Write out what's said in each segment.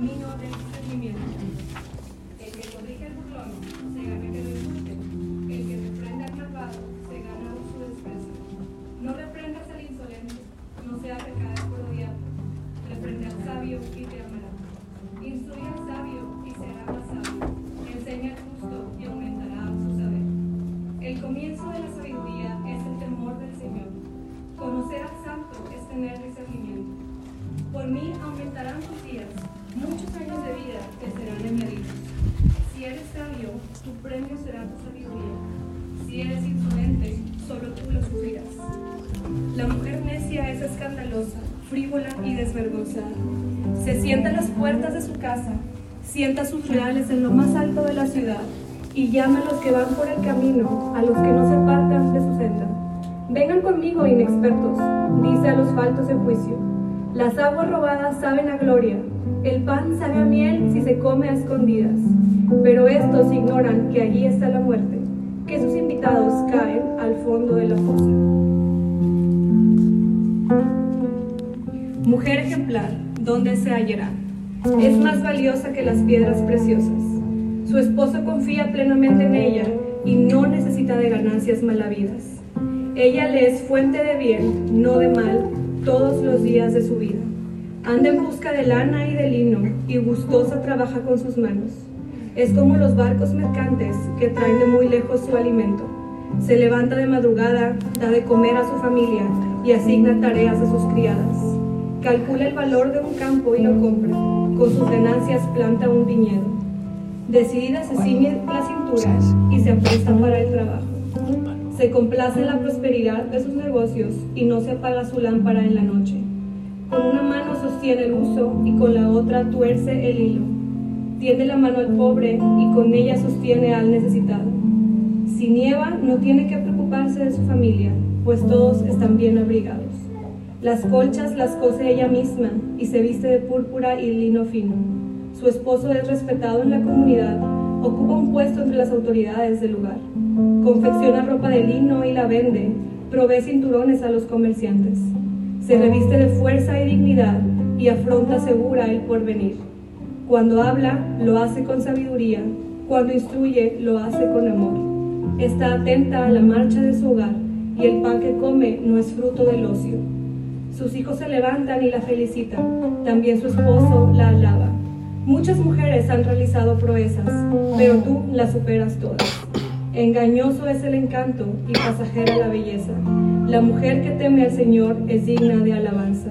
camino discernimiento. El que corrige al burlón se gana que lo insulte. El que reprende al malvado se gana su desprecio. No reprendas al insolente, no sea recaer por odiarlo. Reprende al sabio y te las puertas de su casa, sienta sus reales en lo más alto de la ciudad y llama a los que van por el camino, a los que no se apartan de su senda. Vengan conmigo, inexpertos, dice a los faltos en juicio. Las aguas robadas saben a gloria, el pan sabe a miel si se come a escondidas. Pero estos ignoran que allí está la muerte, que sus invitados caen al fondo de la fosa. Mujer ejemplar, ¿dónde se hallará? Es más valiosa que las piedras preciosas. Su esposo confía plenamente en ella y no necesita de ganancias malavidas. Ella le es fuente de bien, no de mal, todos los días de su vida. Anda en busca de lana y de lino y gustosa trabaja con sus manos. Es como los barcos mercantes que traen de muy lejos su alimento. Se levanta de madrugada, da de comer a su familia y asigna tareas a sus criadas. Calcula el valor de un campo y lo compra. Con sus ganancias planta un viñedo. Decidida se ciñe la cintura y se apresta para el trabajo. Se complace en la prosperidad de sus negocios y no se apaga su lámpara en la noche. Con una mano sostiene el uso y con la otra tuerce el hilo. Tiende la mano al pobre y con ella sostiene al necesitado. Si nieva, no tiene que preocuparse de su familia, pues todos están bien abrigados. Las colchas las cose ella misma y se viste de púrpura y lino fino. Su esposo es respetado en la comunidad, ocupa un puesto entre las autoridades del lugar. Confecciona ropa de lino y la vende, provee cinturones a los comerciantes. Se reviste de fuerza y dignidad y afronta segura el porvenir. Cuando habla, lo hace con sabiduría, cuando instruye, lo hace con amor. Está atenta a la marcha de su hogar y el pan que come no es fruto del ocio. Sus hijos se levantan y la felicitan, también su esposo la alaba. Muchas mujeres han realizado proezas, pero tú las superas todas. Engañoso es el encanto y pasajera la belleza. La mujer que teme al Señor es digna de alabanza.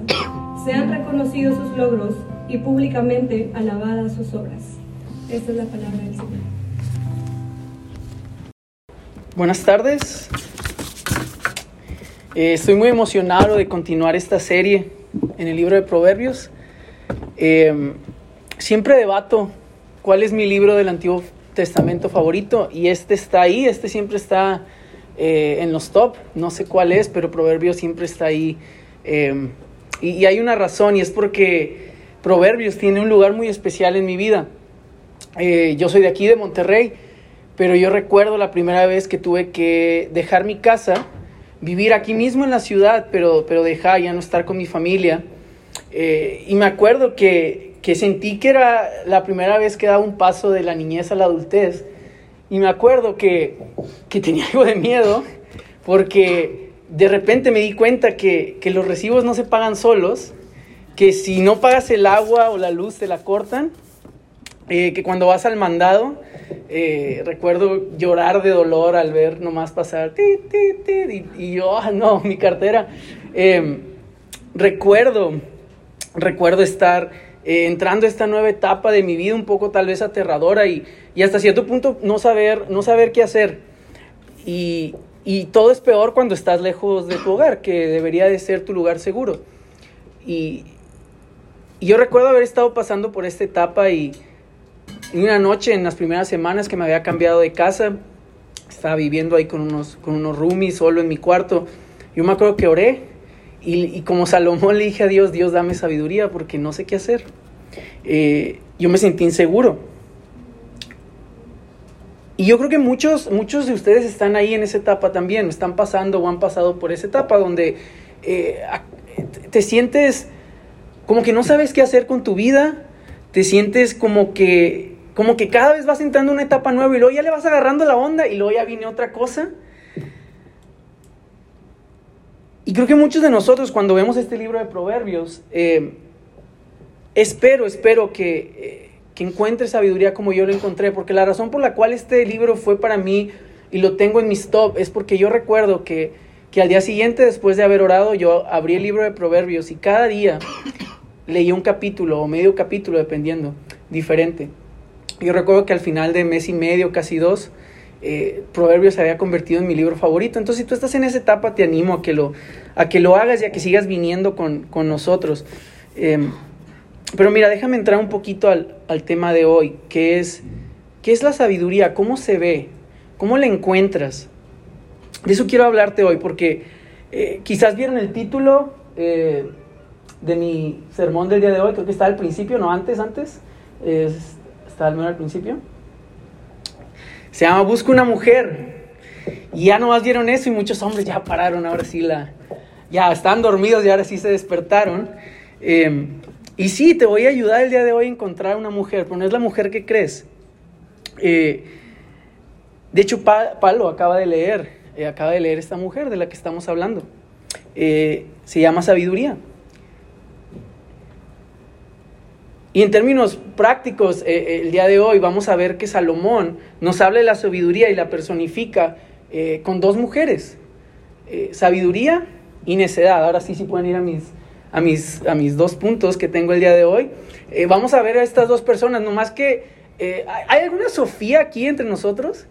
Sean reconocidos sus logros y públicamente alabadas sus obras. Esta es la palabra del Señor. Buenas tardes. Eh, estoy muy emocionado de continuar esta serie en el libro de Proverbios. Eh, siempre debato cuál es mi libro del Antiguo Testamento favorito y este está ahí, este siempre está eh, en los top, no sé cuál es, pero Proverbios siempre está ahí. Y, y, hay una razón y es porque Proverbios tiene un lugar muy especial en mi vida. Eh, yo soy de aquí, de Monterrey, pero yo recuerdo la primera vez que tuve que dejar mi casa, vivir aquí mismo en la ciudad, pero, pero dejar ya no estar con mi familia. y me acuerdo que, que sentí que era la primera vez que daba un paso de la niñez a la adultez. Y me acuerdo que, que tenía algo de miedo porque de repente me di cuenta que, que, los recibos no se pagan solos, que si no pagas el agua o la luz te la cortan, eh, que cuando vas al mandado, eh, recuerdo llorar de dolor al ver nomás pasar, ti, ti, ti, y, y, yo, ah, no, mi cartera. Eh, recuerdo, recuerdo estar eh, entrando a esta nueva etapa de mi vida un poco tal vez aterradora y, y hasta cierto punto no saber, no saber qué hacer. Y, y, todo es peor cuando estás lejos de tu hogar, que debería de ser tu lugar seguro. Y, y yo recuerdo haber estado pasando por esta etapa y, y, una noche en las primeras semanas que me había cambiado de casa, estaba viviendo ahí con unos, con unos roomies solo en mi cuarto. Yo me acuerdo que oré y, como Salomón le dije a Dios, Dios dame sabiduría porque no sé qué hacer. Eh, yo me sentí inseguro. Y yo creo que muchos, muchos de ustedes están ahí en esa etapa también, están pasando o han pasado por esa etapa donde eh, te sientes como que no sabes qué hacer con tu vida, te sientes como que, como que cada vez vas entrando en una etapa nueva y luego ya le vas agarrando la onda y luego ya viene otra cosa. Y creo que muchos de nosotros cuando vemos este libro de Proverbios, eh, espero, espero que, eh, que encuentre sabiduría como yo lo encontré, porque la razón por la cual este libro fue para mí y lo tengo en mi stop es porque yo recuerdo que, que al día siguiente, después de haber orado, yo abrí el libro de Proverbios y cada día leí un capítulo o medio capítulo, dependiendo, diferente. Yo recuerdo que al final de mes y medio, casi dos, eh, Proverbios se había convertido en mi libro favorito. Entonces, si tú estás en esa etapa, te animo a que lo, a que lo hagas y a que sigas viniendo con, con nosotros. Em, pero mira, déjame entrar un poquito al, al, tema de hoy, que es, ¿qué es la sabiduría? ¿Cómo se ve? ¿Cómo la encuentras? De eso quiero hablarte hoy, porque eh, quizás vieron el título eh, de mi sermón del día de hoy, creo que está al principio, no antes, antes, está al menos al principio. Se llama Busca una mujer. Y ya nomás vieron eso y muchos hombres ya pararon, ahora sí la... Ya están dormidos y ahora sí se despertaron. Em, y sí, te voy a ayudar el día de hoy a encontrar una mujer, pero no es la mujer que crees. Eh, de hecho, Palo acaba de leer, eh, acaba de leer esta mujer de la que estamos hablando. Eh, se llama sabiduría. Y en términos prácticos, eh, eh, el día de hoy vamos a ver que Salomón nos habla de la sabiduría y la personifica eh, con dos mujeres, sabiduría y necedad. Ahora sí, sí pueden ir a mis, a mis, a mis dos puntos que tengo el día de hoy. vamos a ver a estas dos personas, nomás que, ¿hay alguna Sofía aquí entre nosotros?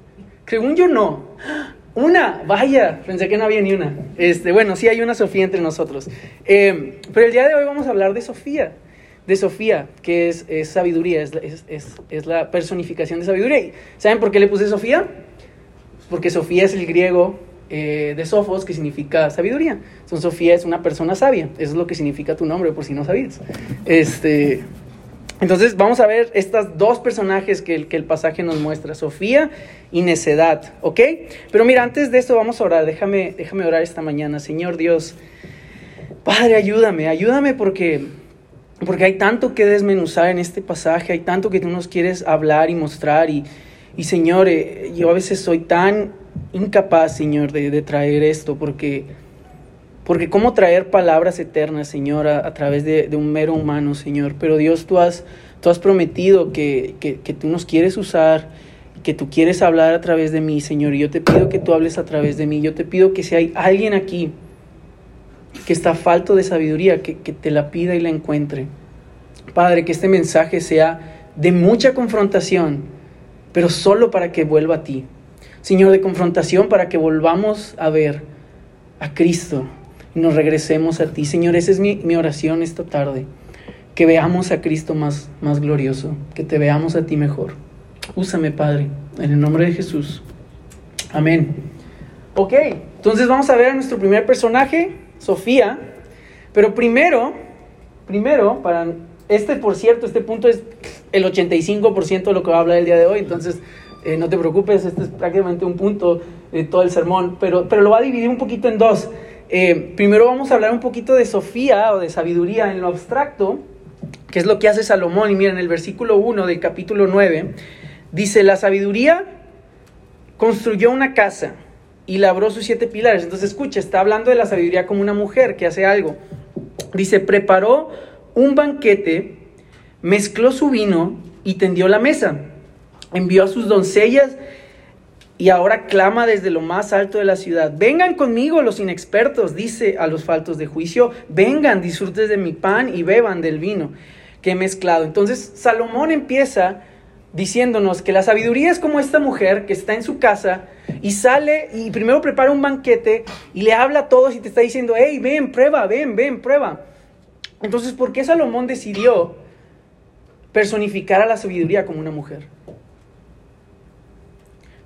Según yo no. Una, vaya, pensé que no había ni una. Este, bueno, sí hay una Sofía entre nosotros. pero el día de hoy vamos a hablar de Sofía de Sofía, que es, sabiduría, es, la personificación de sabiduría. ¿Saben por qué le puse Sofía? Porque Sofía es el griego eh, de Sofos, que significa sabiduría. Entonces, Sofía es una persona sabia. Eso es lo que significa tu nombre, por si no sabías. Este, entonces, vamos a ver estas dos personajes que el, que el pasaje nos muestra, Sofía y Necedad, ¿ok? Pero mira, antes de esto vamos a orar. Déjame, déjame orar esta mañana. Señor Dios, Padre, ayúdame, ayúdame porque porque hay tanto que desmenuzar en este pasaje, hay tanto que tú nos quieres hablar y mostrar. Y, y Señor, eh, yo a veces soy tan incapaz, Señor, de, traer esto, porque, porque cómo traer palabras eternas, Señor, a, través de, un mero humano, Señor. Pero Dios, tú has, tú has prometido que, que, que tú nos quieres usar, que tú quieres hablar a través de mí, Señor. Y yo te pido que tú hables a través de mí. Yo te pido que si hay alguien aquí, que está falto de sabiduría, que, te la pida y la encuentre. Padre, que este mensaje sea de mucha confrontación, pero solo para que vuelva a ti. Señor, de confrontación para que volvamos a ver a Cristo y nos regresemos a ti. Señor, esa es mi, mi oración esta tarde. Que veamos a Cristo más, más glorioso, que te veamos a ti mejor. Úsame, Padre, en el nombre de Jesús. Amén. Ok, entonces vamos a ver a nuestro primer personaje, Sofía. Pero primero, primero, para este, por cierto, este punto es el 85% de lo que va a hablar el día de hoy, entonces eh, no te preocupes, este es prácticamente un punto de todo el sermón, pero, pero lo va a dividir un poquito en dos. Eh, primero vamos a hablar un poquito de Sofía o de sabiduría en lo abstracto, que es lo que hace Salomón. Y miren, el versículo 1 del capítulo 9 dice, la sabiduría construyó una casa y labró sus siete pilares. Entonces escucha, está hablando de la sabiduría como una mujer que hace algo. Dice, preparó un banquete, mezcló su vino y tendió la mesa. Envió a sus doncellas y ahora clama desde lo más alto de la ciudad. Vengan conmigo los inexpertos, dice a los faltos de juicio. Vengan, disfruten de mi pan y beban del vino que he mezclado. Entonces Salomón empieza diciéndonos que la sabiduría es como esta mujer que está en su casa y sale y primero prepara un banquete y le habla a todos y te está diciendo, hey, ven, prueba, ven, ven, prueba. Entonces, ¿por qué Salomón decidió personificar a la sabiduría como una mujer?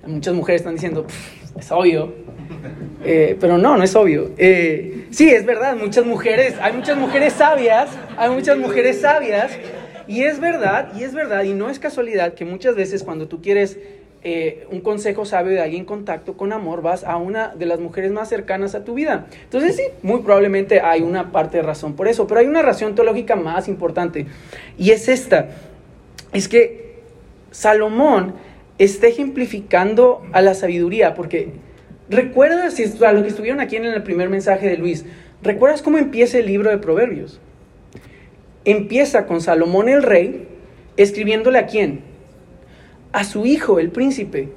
Muchas mujeres están diciendo, es obvio, eh, pero no, no es obvio. Eh, sí, es verdad, muchas mujeres, hay muchas mujeres sabias, hay muchas mujeres sabias y es verdad, y es verdad, y no es casualidad que muchas veces cuando tú quieres eh, un consejo sabio de alguien en contacto con amor, vas a una de las mujeres más cercanas a tu vida. Entonces sí, muy probablemente hay una parte de razón por eso, pero hay una razón teológica más importante, y es esta. es que Salomón está ejemplificando a la sabiduría, porque recuerdas, a los que estuvieron aquí en el primer mensaje de Luis, ¿recuerdas cómo empieza el libro de Proverbios? Empieza con Salomón el rey, escribiéndole a quién? A su hijo, el príncipe.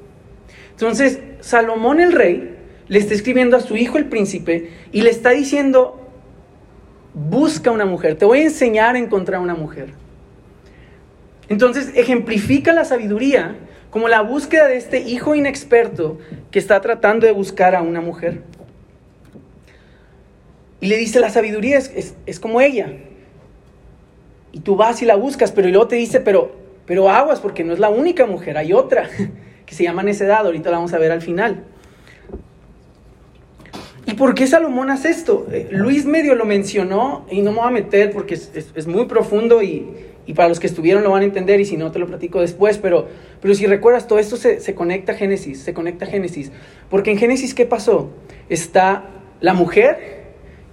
Entonces, Salomón el rey le está escribiendo a su hijo el príncipe y le está diciendo, busca una mujer, te voy a enseñar a encontrar una mujer. Entonces, ejemplifica la sabiduría como la búsqueda de este hijo inexperto que está tratando de buscar a una mujer. Y le dice, la sabiduría es, como ella. Y tú vas y la buscas, pero luego te dice, pero, pero aguas, porque no es la única mujer, hay otra que se llama necedad, ahorita la vamos a ver al final. ¿Y por qué Salomón hace esto? Eh, Luis medio lo mencionó y no me voy a meter porque es muy profundo y, y para los que estuvieron lo van a entender y si no te lo platico después, pero, pero si recuerdas, todo esto se, se conecta a Génesis, se conecta a Génesis. Porque en Génesis, ¿qué pasó? Está la mujer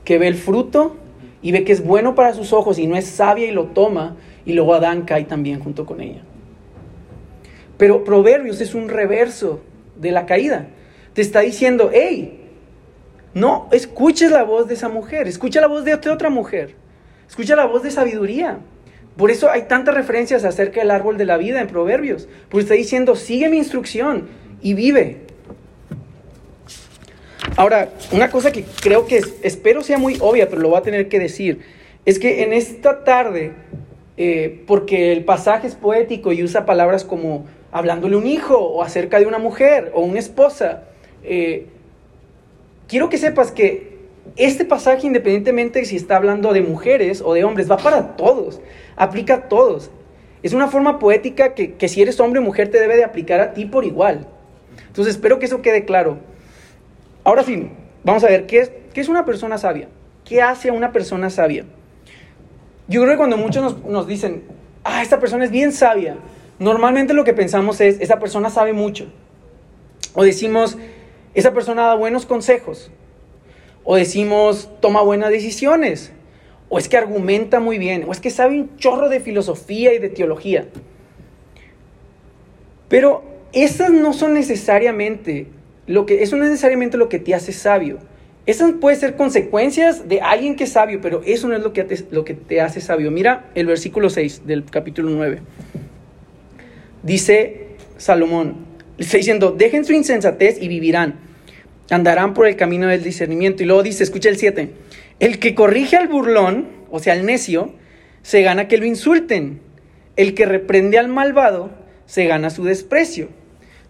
que ve el fruto y ve que es bueno para sus ojos y no es sabia y lo toma, y luego Adán cae también junto con ella. Pero Proverbios es un reverso de la caída. Te está diciendo, hey, no escuches la voz de esa mujer, escucha la voz de otra mujer, escucha la voz de sabiduría. Por eso hay tantas referencias acerca del árbol de la vida en Proverbios. Porque está diciendo, sigue mi instrucción y vive. Ahora, una cosa que creo que espero sea muy obvia, pero lo voy a tener que decir, es que en esta tarde, eh, porque el pasaje es poético y usa palabras como hablándole un hijo o acerca de una mujer o una esposa, eh, quiero que sepas que este pasaje, independientemente de si está hablando de mujeres o de hombres, va para todos aplica a todos. Es una forma poética que, si eres hombre o mujer te debe de aplicar a ti por igual. Entonces espero que eso quede claro. Ahora sí, vamos a ver, ¿qué es, qué es una persona sabia? ¿Qué hace una persona sabia? Yo creo que cuando muchos nos, nos dicen, ah, esta persona es bien sabia, normalmente lo que pensamos es, esa persona sabe mucho. O decimos, esa persona da buenos consejos. O decimos, toma buenas decisiones o es que argumenta muy bien, o es que sabe un chorro de filosofía y de teología. Pero esas no son necesariamente lo que, eso no es necesariamente lo que te hace sabio. Esas pueden ser consecuencias de alguien que es sabio, pero eso no es lo que te, lo que te hace sabio. Mira el versículo 6 del capítulo 9. Dice Salomón, está diciendo, dejen su insensatez y vivirán, andarán por el camino del discernimiento. Y luego dice, escucha el 7, el que corrige al burlón, o sea, al necio, se gana que lo insulten. El que reprende al malvado, se gana su desprecio.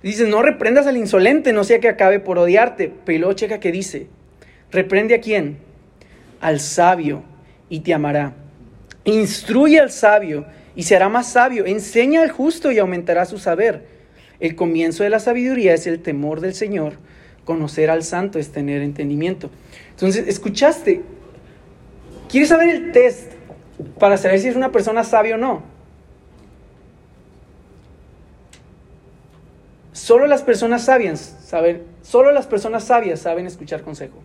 Dice, no reprendas al insolente, no sea que acabe por odiarte. Pero checa que dice, reprende a quién? Al sabio y te amará. Instruye al sabio y se hará más sabio. Enseña al justo y aumentará su saber. El comienzo de la sabiduría es el temor del Señor. Conocer al santo es tener entendimiento. Entonces, escuchaste. ¿Quieres saber el test para saber si es una persona sabia o no? Solo las personas sabias saben, solo las personas sabias saben escuchar consejo.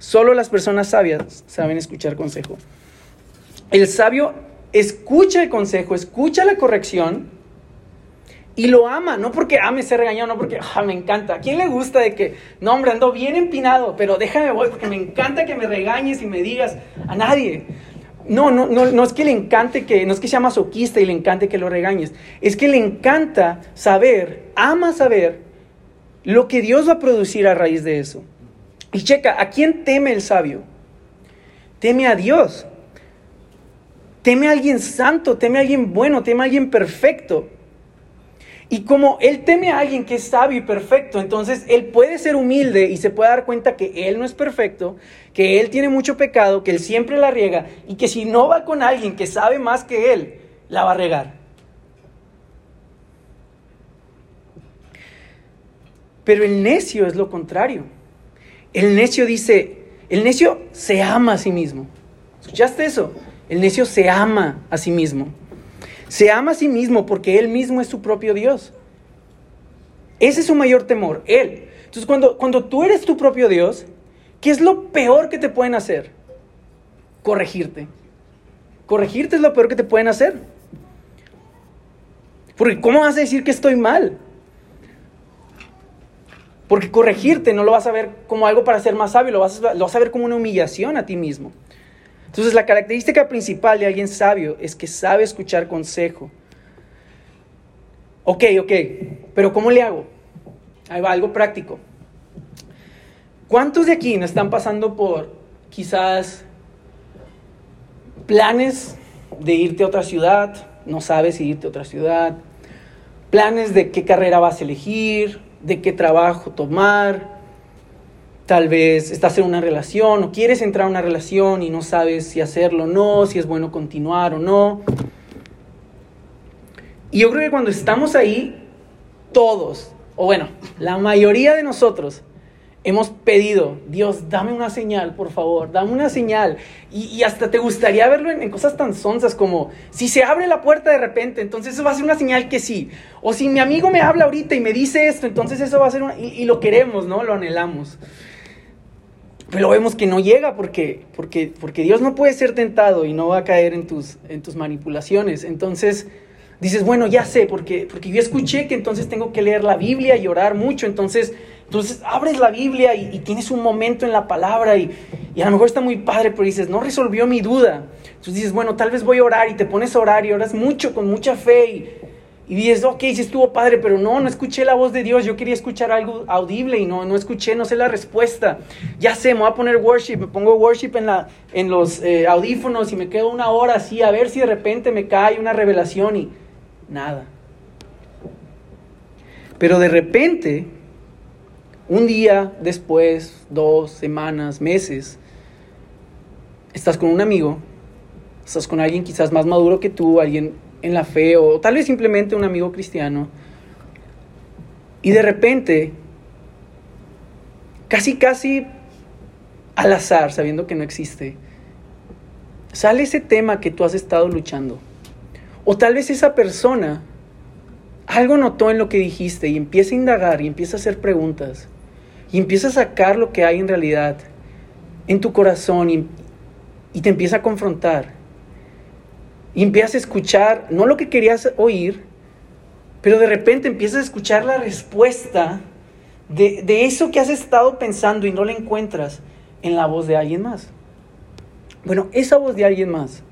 Solo las personas sabias saben escuchar consejo. El sabio escucha el consejo, escucha la corrección y lo ama, no porque ame ser regañado, no porque ah, me encanta. ¿A quién le gusta de que, no, hombre, ando bien empinado, pero déjame voy porque me encanta que me regañes y me digas a nadie? No, no, no, no es que le encante que, no es que sea masoquista y le encante que lo regañes, es que le encanta saber, ama saber lo que Dios va a producir a raíz de eso. Y checa, ¿a quién teme el sabio? Teme a Dios. Teme a alguien santo, teme a alguien bueno, teme a alguien perfecto. Y como él teme a alguien que es sabio y perfecto, entonces él puede ser humilde y se puede dar cuenta que él no es perfecto, que él tiene mucho pecado, que él siempre la riega y que si no va con alguien que sabe más que él, la va a regar. Pero el necio es lo contrario. El necio dice, el necio se ama a sí mismo. ¿Escuchaste eso? El necio se ama a sí mismo. Se ama a sí mismo porque Él mismo es su propio Dios. Ese es su mayor temor, Él. Entonces cuando, cuando tú eres tu propio Dios, ¿qué es lo peor que te pueden hacer? Corregirte. Corregirte es lo peor que te pueden hacer. Porque ¿cómo vas a decir que estoy mal? Porque corregirte no lo vas a ver como algo para ser más sabio, lo vas, a, lo vas a ver como una humillación a ti mismo. Entonces la característica principal de alguien sabio es que sabe escuchar consejo. Ok, ok, pero ¿cómo le hago? Ahí va, algo práctico. ¿Cuántos de aquí no están pasando por quizás planes de irte a otra ciudad? No sabes irte a otra ciudad. Planes de qué carrera vas a elegir, de qué trabajo tomar. Tal vez estás en una relación o quieres entrar a una relación y no sabes si hacerlo o no, si es bueno continuar o no. Y yo creo que cuando estamos ahí, todos, o bueno, la mayoría de nosotros, hemos pedido, Dios, dame una señal, por favor, dame una señal. Y, hasta te gustaría verlo en, cosas tan sonsas como, si se abre la puerta de repente, entonces eso va a ser una señal que sí. O si mi amigo me habla ahorita y me dice esto, entonces eso va a ser una... Y, lo queremos, ¿no? Lo anhelamos. Pero vemos que no llega porque, porque, porque Dios no puede ser tentado y no va a caer en tus, en tus manipulaciones. Entonces dices, bueno, ya sé, porque, porque yo escuché que entonces tengo que leer la Biblia y orar mucho, entonces entonces abres la Biblia y, tienes un momento en la palabra y, a lo mejor está muy padre, pero dices, no resolvió mi duda. Entonces dices, bueno, tal vez voy a orar y te pones a orar y oras mucho, con mucha fe y, y dices, ok, sí estuvo padre, pero no, no escuché la voz de Dios, yo quería escuchar algo audible y no, no escuché, no sé la respuesta. Ya sé, me voy a poner worship, me pongo worship en, la, en los eh, audífonos y me quedo una hora así a ver si de repente me cae una revelación y nada. Pero de repente un día después, dos semanas, meses, estás con un amigo, estás con alguien quizás más maduro que tú, alguien en la fe o tal vez simplemente un amigo cristiano, y de repente, casi casi al azar, sabiendo que no existe, sale ese tema que tú has estado luchando. O tal vez esa persona algo notó en lo que dijiste y empieza a indagar y empieza a hacer preguntas y empieza a sacar lo que hay en realidad en tu corazón y, te empieza a confrontar. Y empiezas a escuchar, no lo que querías oír, pero de repente empiezas a escuchar la respuesta de, de eso que has estado pensando y no la encuentras en la voz de alguien más. Bueno, esa voz de alguien más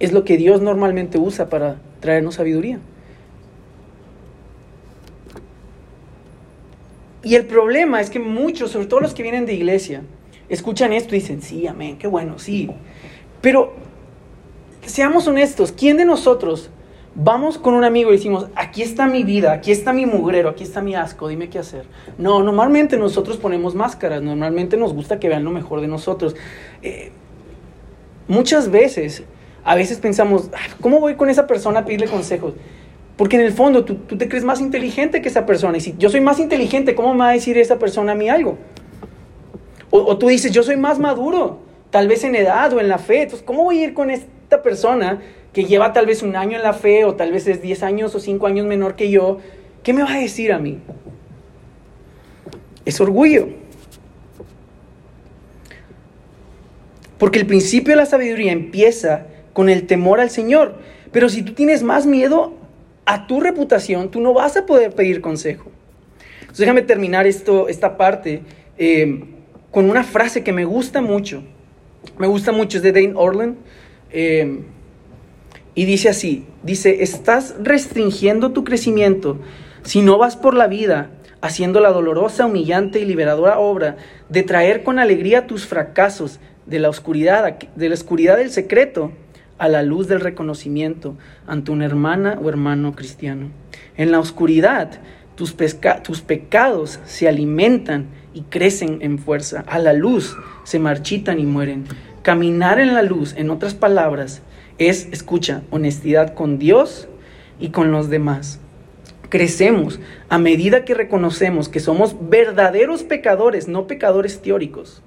es lo que Dios normalmente usa para traernos sabiduría. Y el problema es que muchos, sobre todo los que vienen de iglesia, escuchan esto y dicen, sí, amén, qué bueno, sí. Pero seamos honestos, ¿quién de nosotros vamos con un amigo y decimos, aquí está mi vida, aquí está mi mugrero, aquí está mi asco, dime qué hacer? No, normalmente nosotros ponemos máscaras, normalmente nos gusta que vean lo mejor de nosotros. Eh, muchas veces, a veces pensamos, ¿cómo voy con esa persona a pedirle consejos? Porque en el fondo tú, te crees más inteligente que esa persona. Y si yo soy más inteligente, ¿cómo me va a decir esa persona a mí algo? O, tú dices, yo soy más maduro, tal vez en edad o en la fe. Entonces, ¿cómo voy a ir con esta persona que lleva tal vez un año en la fe o tal vez es 10 años o 5 años menor que yo? ¿Qué me va a decir a mí? Es orgullo. Porque el principio de la sabiduría empieza con el temor al Señor. Pero si tú tienes más miedo a tu reputación, tú no vas a poder pedir consejo. Entonces déjame terminar esto, esta parte eh, con una frase que me gusta mucho. Me gusta mucho, es de Dane Orland. Eh, y dice así, dice, estás restringiendo tu crecimiento si no vas por la vida haciendo la dolorosa, humillante y liberadora obra de traer con alegría tus fracasos de la oscuridad, de la oscuridad del secreto a la luz del reconocimiento ante una hermana o hermano cristiano. En la oscuridad, tus pecados se alimentan y crecen en fuerza. A la luz se marchitan y mueren. Caminar en la luz, en otras palabras, es, escucha, honestidad con Dios y con los demás. Crecemos a medida que reconocemos que somos verdaderos pecadores, no pecadores teóricos.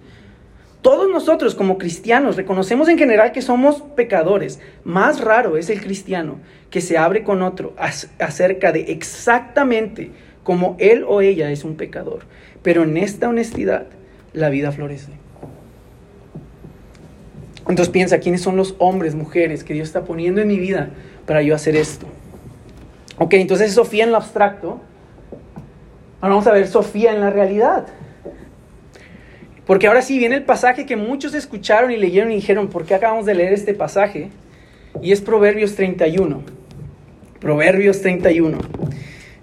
Todos nosotros como cristianos reconocemos en general que somos pecadores. Más raro es el cristiano que se abre con otro acerca de exactamente como él o ella es un pecador. Pero en esta honestidad la vida florece. Entonces piensa, ¿quiénes son los hombres, mujeres que Dios está poniendo en mi vida para yo hacer esto? Ok, entonces Sofía en lo abstracto. Ahora vamos a ver Sofía en la realidad. Porque ahora sí viene el pasaje que muchos escucharon y leyeron y dijeron, ¿por qué acabamos de leer este pasaje? Y es Proverbios 31. Proverbios 31.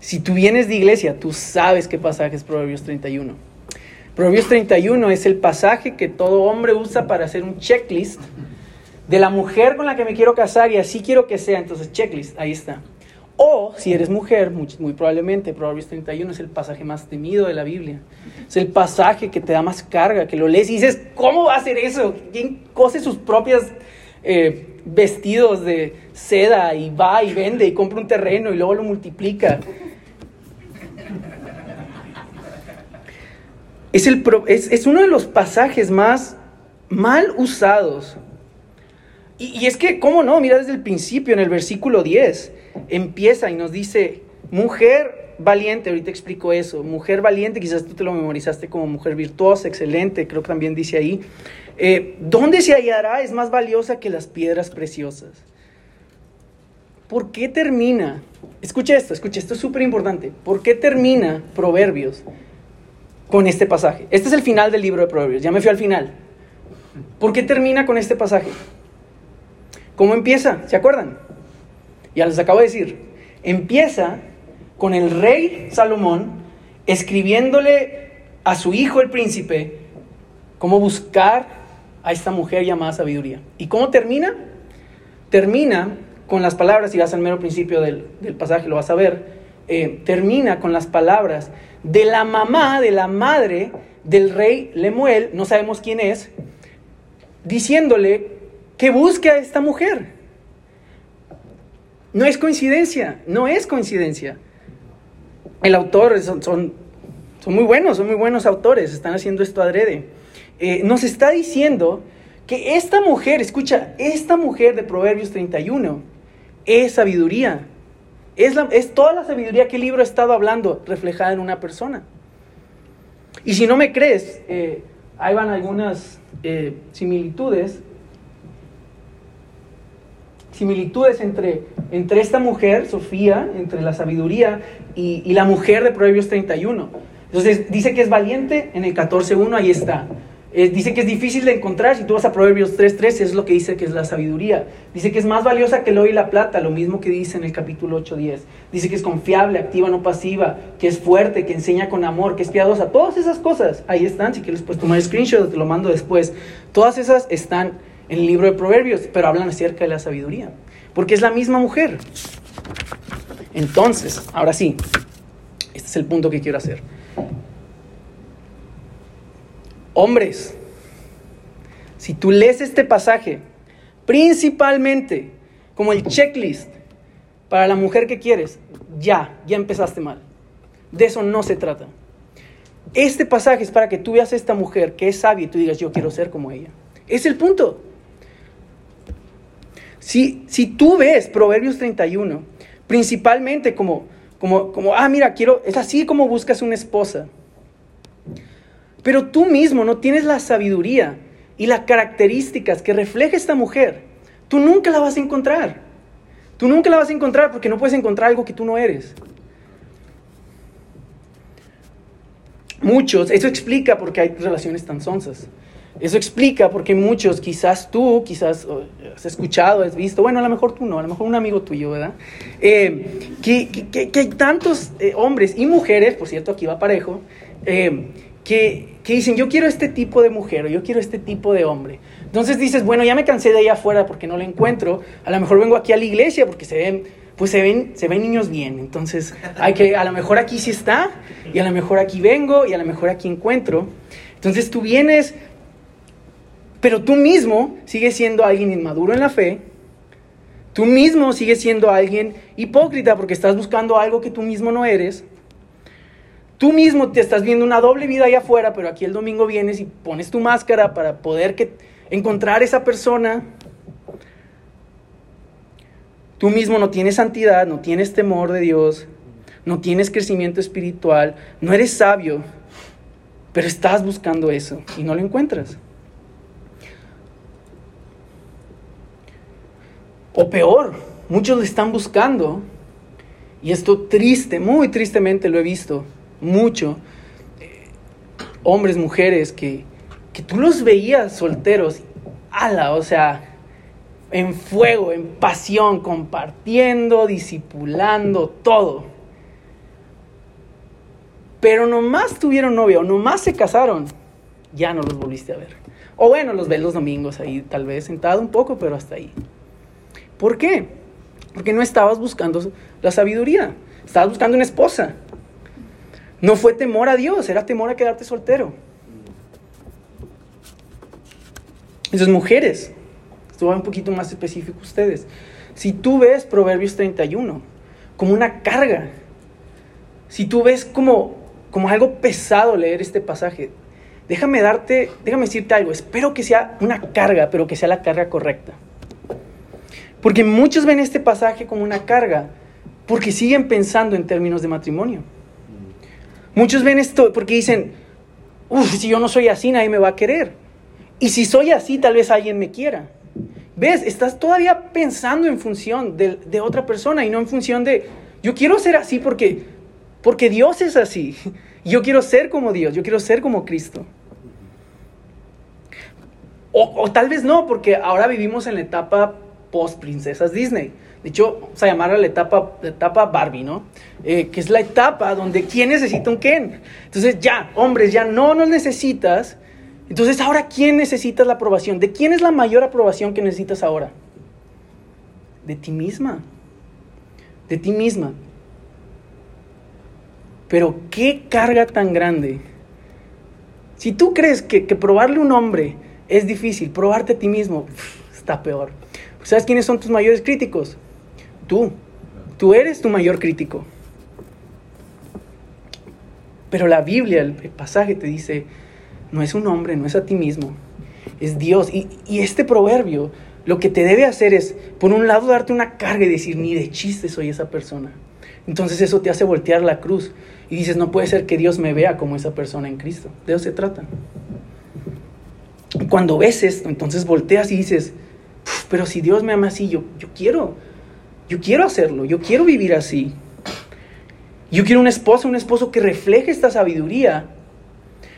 Si tú vienes de iglesia, tú sabes qué pasaje es Proverbios 31. Proverbios 31 es el pasaje que todo hombre usa para hacer un checklist de la mujer con la que me quiero casar y así quiero que sea. Entonces, checklist, ahí está. O si eres mujer, muy, probablemente Proverbios 31 es el pasaje más temido de la Biblia. Es el pasaje que te da más carga, que lo lees y dices, ¿cómo va a hacer eso? ¿Quién cose sus propias eh, vestidos de seda y va y vende y compra un terreno y luego lo multiplica? Es, el, es, es uno de los pasajes más mal usados. Y, es que, ¿cómo no? Mira desde el principio, en el versículo 10 empieza y nos dice, mujer valiente, ahorita explico eso, mujer valiente, quizás tú te lo memorizaste como mujer virtuosa, excelente, creo que también dice ahí, eh, ¿dónde se hallará? Es más valiosa que las piedras preciosas. ¿Por qué termina? Escucha esto, escucha, esto es súper importante. ¿Por qué termina Proverbios con este pasaje? Este es el final del libro de Proverbios, ya me fui al final. ¿Por qué termina con este pasaje? ¿Cómo empieza? ¿Se acuerdan? Ya les acabo de decir, empieza con el rey Salomón escribiéndole a su hijo el príncipe cómo buscar a esta mujer llamada sabiduría. ¿Y cómo termina? Termina con las palabras, y vas al mero principio del, pasaje, lo vas a ver, eh, termina con las palabras de la mamá, de la madre del rey Lemuel, no sabemos quién es, diciéndole que busque a esta mujer. No es coincidencia, no es coincidencia. El autor son, son, muy buenos, son muy buenos autores, están haciendo esto adrede. Eh, nos está diciendo que esta mujer, escucha, esta mujer de Proverbios 31 es sabiduría. Es, es toda la sabiduría que el libro ha estado hablando reflejada en una persona. Y si no me crees, eh, ahí van algunas eh, similitudes similitudes entre, entre esta mujer, Sofía, entre la sabiduría y, y la mujer de Proverbios 31. Entonces dice que es valiente en el 14.1, ahí está. Dice que es difícil de encontrar, si tú vas a Proverbios 3.3, es lo que dice que es la sabiduría. Dice que es más valiosa que el oro y la plata, lo mismo que dice en el capítulo 8.10. Dice que es confiable, activa, no pasiva, que es fuerte, que enseña con amor, que es piadosa. Todas esas cosas, ahí están, si quieres puedes tomar screenshot, te lo mando después. Todas esas están en el libro de Proverbios, pero hablan acerca de la sabiduría, porque es la misma mujer. Entonces, ahora sí, este es el punto que quiero hacer. Hombres, si tú lees este pasaje, principalmente como el checklist para la mujer que quieres, ya, ya empezaste mal. De eso no se trata. Este pasaje es para que tú veas a esta mujer que es sabia y tú digas, yo quiero ser como ella. Es el punto. Si, si tú ves Proverbios 31, principalmente como, como, como, ah, mira, quiero, es así como buscas una esposa. Pero tú mismo no tienes la sabiduría y las características que refleja esta mujer. Tú nunca la vas a encontrar. Tú nunca la vas a encontrar porque no puedes encontrar algo que tú no eres. Muchos, eso explica por qué hay relaciones tan sonsas. Eso explica porque muchos, quizás tú, quizás has escuchado, has visto, bueno, a lo mejor tú no, a lo mejor un amigo tuyo, ¿verdad? Eh, que, que, hay tantos eh, hombres y mujeres, por cierto, aquí va parejo, eh, que, que, dicen, yo quiero este tipo de mujer o yo quiero este tipo de hombre. Entonces dices, bueno, ya me cansé de allá afuera porque no lo encuentro, a lo mejor vengo aquí a la iglesia porque se ven, pues se ven, se ven niños bien, entonces hay que, a lo mejor aquí sí está, y a lo mejor aquí vengo, y a lo mejor aquí encuentro. Entonces tú vienes pero tú mismo sigues siendo alguien inmaduro en la fe. Tú mismo sigues siendo alguien hipócrita porque estás buscando algo que tú mismo no eres. Tú mismo te estás viendo una doble vida allá afuera, pero aquí el domingo vienes y pones tu máscara para poder que, encontrar esa persona. Tú mismo no tienes santidad, no tienes temor de Dios, no tienes crecimiento espiritual, no eres sabio, pero estás buscando eso y no lo encuentras. O peor, muchos lo están buscando y esto triste, muy tristemente lo he visto mucho, eh, hombres, mujeres que, que tú los veías solteros, ala, o sea, en fuego, en pasión, compartiendo, disipulando, todo. Pero nomás tuvieron novia o nomás se casaron, ya no los volviste a ver. O bueno, los ves los domingos ahí, tal vez sentado un poco, pero hasta ahí. ¿Por qué? Porque no estabas buscando la sabiduría, estabas buscando una esposa. No fue temor a Dios, era temor a quedarte soltero. Esas mujeres, esto va un poquito más específico ustedes. Si tú ves Proverbios 31 como una carga, si tú ves como, como algo pesado leer este pasaje, déjame darte, déjame decirte algo, espero que sea una carga, pero que sea la carga correcta. Porque muchos ven este pasaje como una carga, porque siguen pensando en términos de matrimonio. Muchos ven esto porque dicen, uff, si yo no soy así, nadie me va a querer. Y si soy así, tal vez alguien me quiera. ¿Ves? Estás todavía pensando en función de, de, otra persona y no en función de, yo quiero ser así porque, porque Dios es así. Yo quiero ser como Dios, yo quiero ser como Cristo. O, o tal vez no, porque ahora vivimos en la etapa post-princesas Disney. De hecho, vamos a llamarla la etapa, la etapa Barbie, ¿no? Eh, que es la etapa donde ¿quién necesita un Ken? Entonces ya, hombres, ya no nos necesitas, entonces, ahora, ¿quién necesitas la aprobación? ¿De quién es la mayor aprobación que necesitas ahora? De ti misma. De ti misma. Pero qué carga tan grande. Si tú crees que, probarle a un hombre es difícil, probarte a ti mismo está peor. ¿Sabes quiénes son tus mayores críticos? Tú. Tú eres tu mayor crítico. Pero la Biblia, el pasaje te dice, no es un hombre, no es a ti mismo, es Dios. Y, este proverbio lo que te debe hacer es, por un lado, darte una carga y decir, ni de chiste soy esa persona. Entonces eso te hace voltear la cruz y dices, no puede ser que Dios me vea como esa persona en Cristo. De eso se trata. Cuando ves esto, entonces volteas y dices, pero si Dios me ama así, yo, yo quiero, yo quiero hacerlo, yo quiero vivir así. Yo quiero un esposo, un esposo que refleje esta sabiduría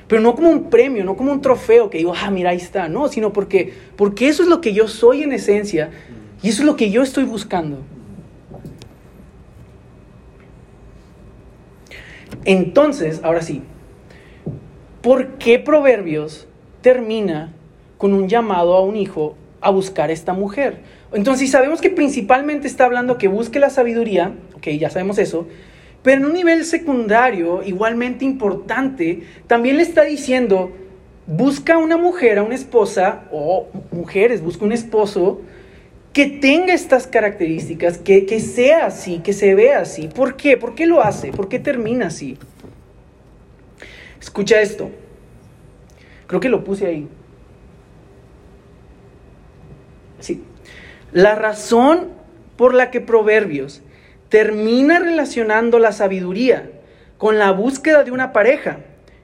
pero no como un premio, no como un trofeo que digo, ah, mira, ahí está, no, sino porque, porque eso es lo que yo soy en esencia y eso es lo que yo estoy buscando. Entonces, ahora sí, ¿por qué Proverbios termina con un llamado a un hijo a buscar a esta mujer? Entonces, si sabemos que principalmente está hablando que busque la sabiduría, ok, ya sabemos eso, pero en un nivel secundario, igualmente importante, también le está diciendo, busca una mujer, a una esposa, o mujeres, busca un esposo que tenga estas características, que, que sea así, que se vea así. ¿Por qué? ¿Por qué lo hace? ¿Por qué termina así? Escucha esto. Creo que lo puse ahí. Sí. La razón por la que Proverbios termina relacionando la sabiduría con la búsqueda de una pareja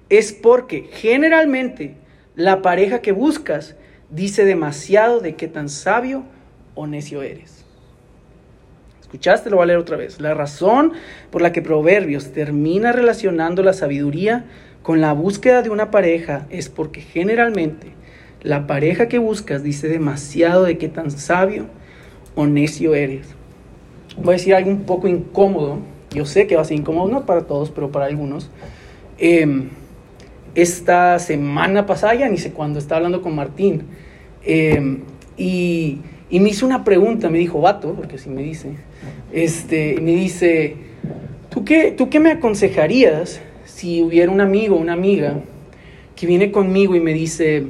es porque generalmente la pareja que buscas dice demasiado de qué tan sabio o necio eres. ¿Escuchaste? Lo voy a leer otra vez. La razón por la que Proverbios termina relacionando la sabiduría con la búsqueda de una pareja es porque generalmente la pareja que buscas dice demasiado de qué tan sabio o necio eres voy a decir algo un poco incómodo. Yo sé que va a ser incómodo, no para todos, pero para algunos. Em, esta semana pasada, ya ni sé cuándo, estaba hablando con Martín. Em, y, y, me hizo una pregunta, me dijo, vato, porque así me dice. Este, me dice, ¿tú qué, ¿tú qué me aconsejarías si hubiera un amigo una amiga que viene conmigo y me dice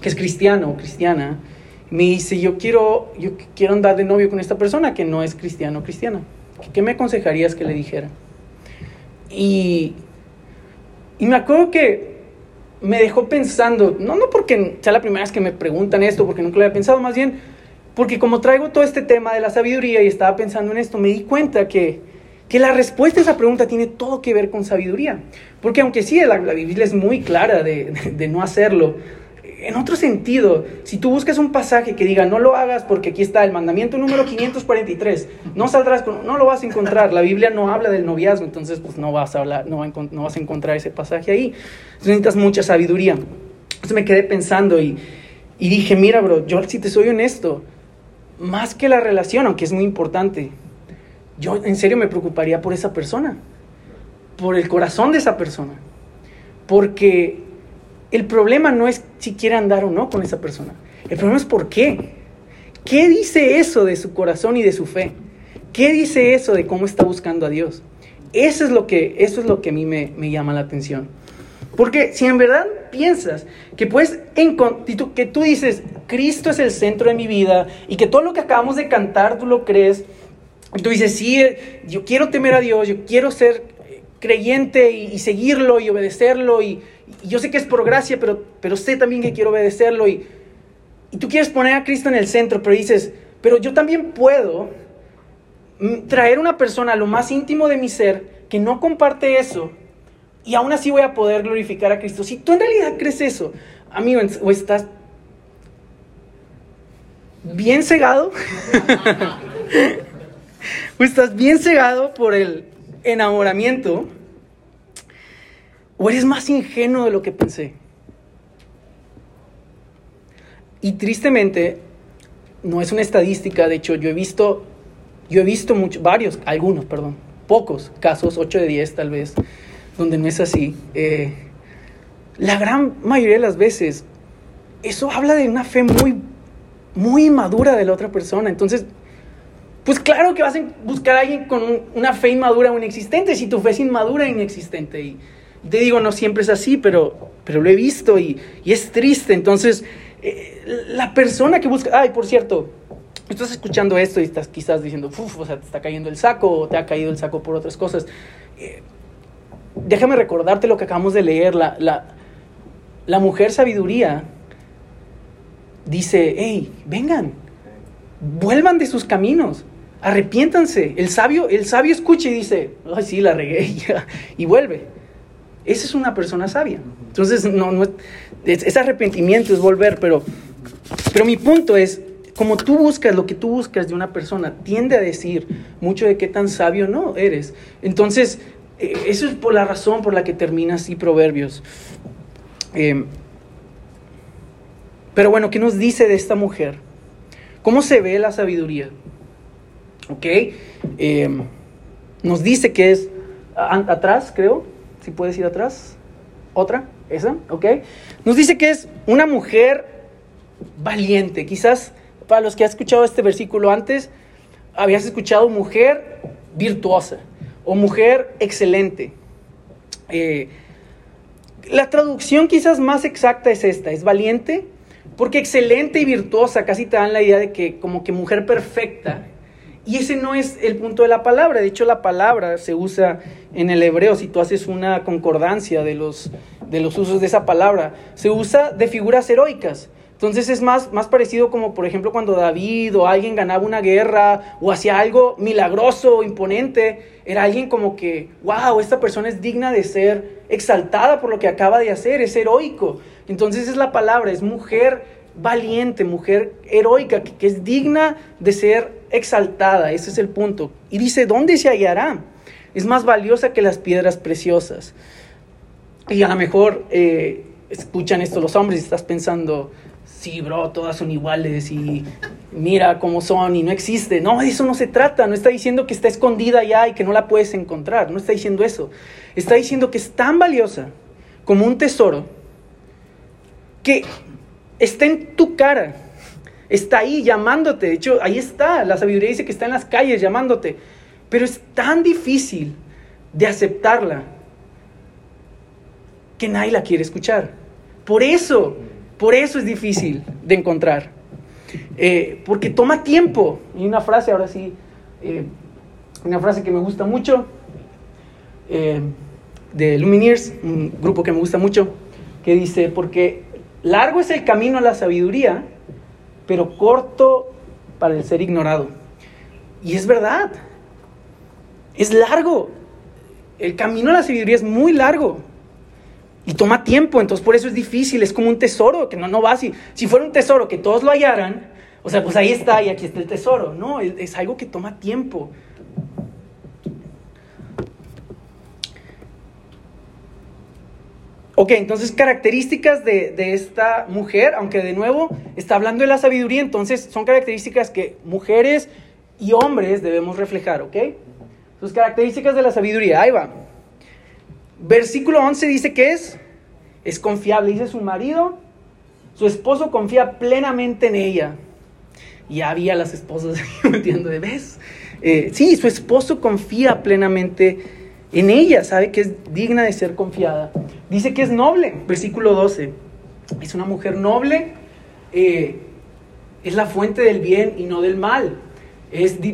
que es cristiano o cristiana? Me dice, yo quiero, yo quiero andar de novio con esta persona que no es cristiano o cristiana. ¿Qué me aconsejarías que le dijera? Y, y me acuerdo que me dejó pensando, no, no porque sea la primera vez que me preguntan esto, porque nunca lo había pensado, más bien porque como traigo todo este tema de la sabiduría y estaba pensando en esto, me di cuenta que, que la respuesta a esa pregunta tiene todo que ver con sabiduría. Porque aunque sí, la, Biblia es muy clara de, de no hacerlo, en otro sentido, si tú buscas un pasaje que diga no lo hagas porque aquí está el mandamiento número 543, no saldrás no lo vas a encontrar. La Biblia no habla del noviazgo, entonces pues no vas a hablar, no, vas a encontrar ese pasaje ahí. Entonces necesitas mucha sabiduría. Entonces me quedé pensando y dije, mira, bro, yo si te soy honesto, más que la relación, aunque es muy importante, yo en serio me preocuparía por esa persona, por el corazón de esa persona, porque el problema no es si quiere andar o no con esa persona. El problema es por qué. ¿Qué dice eso de su corazón y de su fe? ¿Qué dice eso de cómo está buscando a Dios? Eso es lo que, eso es lo que a mí me, llama la atención. Porque si en verdad piensas que puedes que tú dices, Cristo es el centro de mi vida y que todo lo que acabamos de cantar tú lo crees, y tú dices, sí, eh, yo quiero temer a Dios, yo quiero ser creyente y seguirlo y obedecerlo y, y yo sé que es por gracia, pero, pero sé también que quiero obedecerlo y, y tú quieres poner a Cristo en el centro, pero dices, pero yo también puedo mm, traer una persona a lo más íntimo de mi ser que no comparte eso y aún así voy a poder glorificar a Cristo. Si tú en realidad crees eso, amigo, o estás bien cegado, o estás bien cegado por el enamoramiento, ¿O eres más ingenuo de lo que pensé? Y tristemente, no es una estadística, de hecho yo he visto, yo he visto muchos, varios, algunos, perdón, pocos casos, 8 de 10 tal vez, donde no es así. Eh, la gran mayoría de las veces, eso habla de una fe muy, muy inmadura de la otra persona. Entonces, pues claro que vas a buscar a alguien con una fe inmadura o inexistente, si tu fe es inmadura e inexistente. Y, te digo, no siempre es así, pero, pero lo he visto y, es triste. Entonces, eh, la persona que busca, ay, por cierto, estás escuchando esto y estás quizás diciendo, uff, o sea, te está cayendo el saco o te ha caído el saco por otras cosas. Eh, déjame recordarte lo que acabamos de leer. La, la, la mujer sabiduría dice, hey, vengan, vuelvan de sus caminos. Arrepiéntanse. El sabio, el sabio escucha y dice, ay, sí, la regué y vuelve. Esa es una persona sabia. Entonces, no, no, es, arrepentimiento, es volver, pero, pero mi punto es, como tú buscas lo que tú buscas de una persona, tiende a decir mucho de qué tan sabio no eres. Entonces, eh, eso es por la razón por la que termina así Proverbios. Em, pero bueno, ¿qué nos dice de esta mujer? ¿Cómo se ve la sabiduría? ¿Ok? Em, nos dice que es atrás, creo, si puedes ir atrás. Otra, esa, ¿ok? Nos dice que es una mujer valiente. Quizás para los que han escuchado este versículo antes, habías escuchado mujer virtuosa o mujer excelente. Eh, la traducción quizás más exacta es esta, es valiente, porque excelente y virtuosa casi te dan la idea de que como que mujer perfecta y ese no es el punto de la palabra. De hecho, la palabra se usa en el hebreo, si tú haces una concordancia de los, de los usos de esa palabra, se usa de figuras heroicas. Entonces es más, más parecido como, por ejemplo, cuando David o alguien ganaba una guerra o hacía algo milagroso o imponente, era alguien como que, wow, esta persona es digna de ser exaltada por lo que acaba de hacer, es heroico. Entonces es la palabra, es mujer valiente, mujer heroica, que, es digna de ser exaltada. Ese es el punto. Y dice, ¿dónde se hallará? Es más valiosa que las piedras preciosas. Y a lo mejor eh, escuchan esto los hombres y estás pensando, sí, bro, todas son iguales y mira cómo son y no existe. No, de eso no se trata. No está diciendo que está escondida ya y que no la puedes encontrar. No está diciendo eso. Está diciendo que es tan valiosa como un tesoro que está en tu cara, está ahí llamándote. De hecho, ahí está. La sabiduría dice que está en las calles llamándote. Pero es tan difícil de aceptarla que nadie la quiere escuchar. Por eso, por eso es difícil de encontrar. Eh, porque toma tiempo. Y una frase, ahora sí, eh, una frase que me gusta mucho, eh, de Lumineers, un grupo que me gusta mucho, que dice, porque Largo es el camino a la sabiduría, pero corto para el ser ignorado. Y es verdad. Es largo. El camino a la sabiduría es muy largo. Y toma tiempo, entonces por eso es difícil, es como un tesoro que no, no va así. Si fuera un tesoro que todos lo hallaran, o sea, pues ahí está y aquí está el tesoro. No, es, es algo que toma tiempo. Ok, entonces características de, de, esta mujer, aunque de nuevo está hablando de la sabiduría, entonces son características que mujeres y hombres debemos reflejar, ¿ok? Sus características de la sabiduría, ahí va. Versículo 11 dice que es, es confiable, dice su marido, su esposo confía plenamente en ella. Y había las esposas, ¿me entiendo? ¿Ves? Eh, sí, su esposo confía plenamente en ella, sabe que es digna de ser confiada. Dice que es noble, versículo 12. Es una mujer noble, eh, es la fuente del bien y no del mal.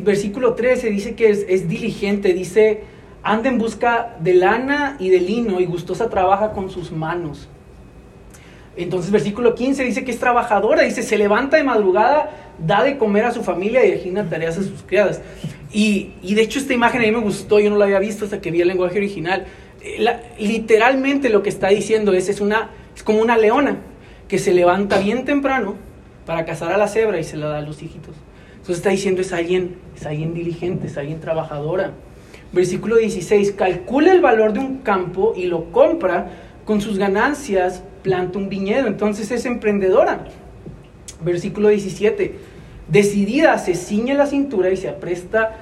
Versículo 13 dice que es, es diligente, dice, anda en busca de lana y de lino y gustosa trabaja con sus manos. Entonces versículo 15 dice que es trabajadora, dice, se levanta de madrugada, da de comer a su familia y agina tareas a sus criadas. Y, de hecho esta imagen a mí me gustó, yo no la había visto hasta que vi el lenguaje original. Eh, la, literalmente lo que está diciendo es, es, una, es como una leona que se levanta bien temprano para cazar a la cebra y se la da a los hijitos. Entonces está diciendo es alguien, es alguien diligente, es alguien trabajadora. Versículo 16, calcula el valor de un campo y lo compra, con sus ganancias planta un viñedo, entonces es emprendedora. Versículo 17, decidida, se ciñe la cintura y se apresta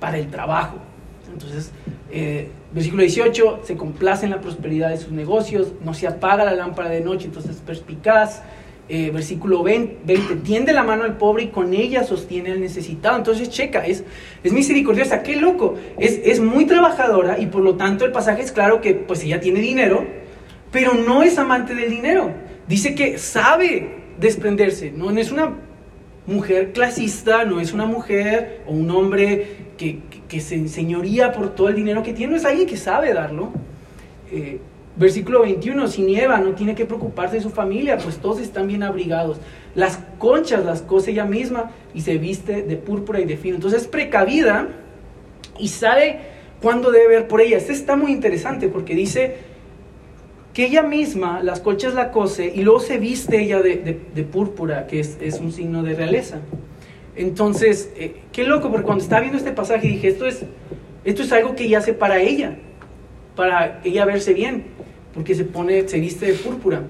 para el trabajo. Entonces, eh, versículo 18, se complace en la prosperidad de sus negocios, no se apaga la lámpara de noche, entonces es perspicaz. Eh, versículo 20, 20, tiende la mano al pobre y con ella sostiene al necesitado. Entonces, checa, es, es misericordiosa, qué loco. Es, es muy trabajadora y por lo tanto el pasaje es claro que pues ella tiene dinero, pero no es amante del dinero. Dice que sabe desprenderse, no es una mujer clasista, no es una mujer o un hombre que, que, se enseñoría por todo el dinero que tiene, no es alguien que sabe darlo. Eh, versículo 21, si nieva, no tiene que preocuparse de su familia, pues todos están bien abrigados. Las conchas las cose ella misma y se viste de púrpura y de fino. Entonces es precavida y sabe cuándo debe ver por ella. Este está muy interesante porque dice que ella misma las colchas la cose y luego se viste ella de, de, púrpura, que es, es, un signo de realeza. Entonces, eh, qué loco, porque cuando estaba viendo este pasaje dije, esto es, esto es algo que ella hace para ella, para ella verse bien, porque se pone, se viste de púrpura.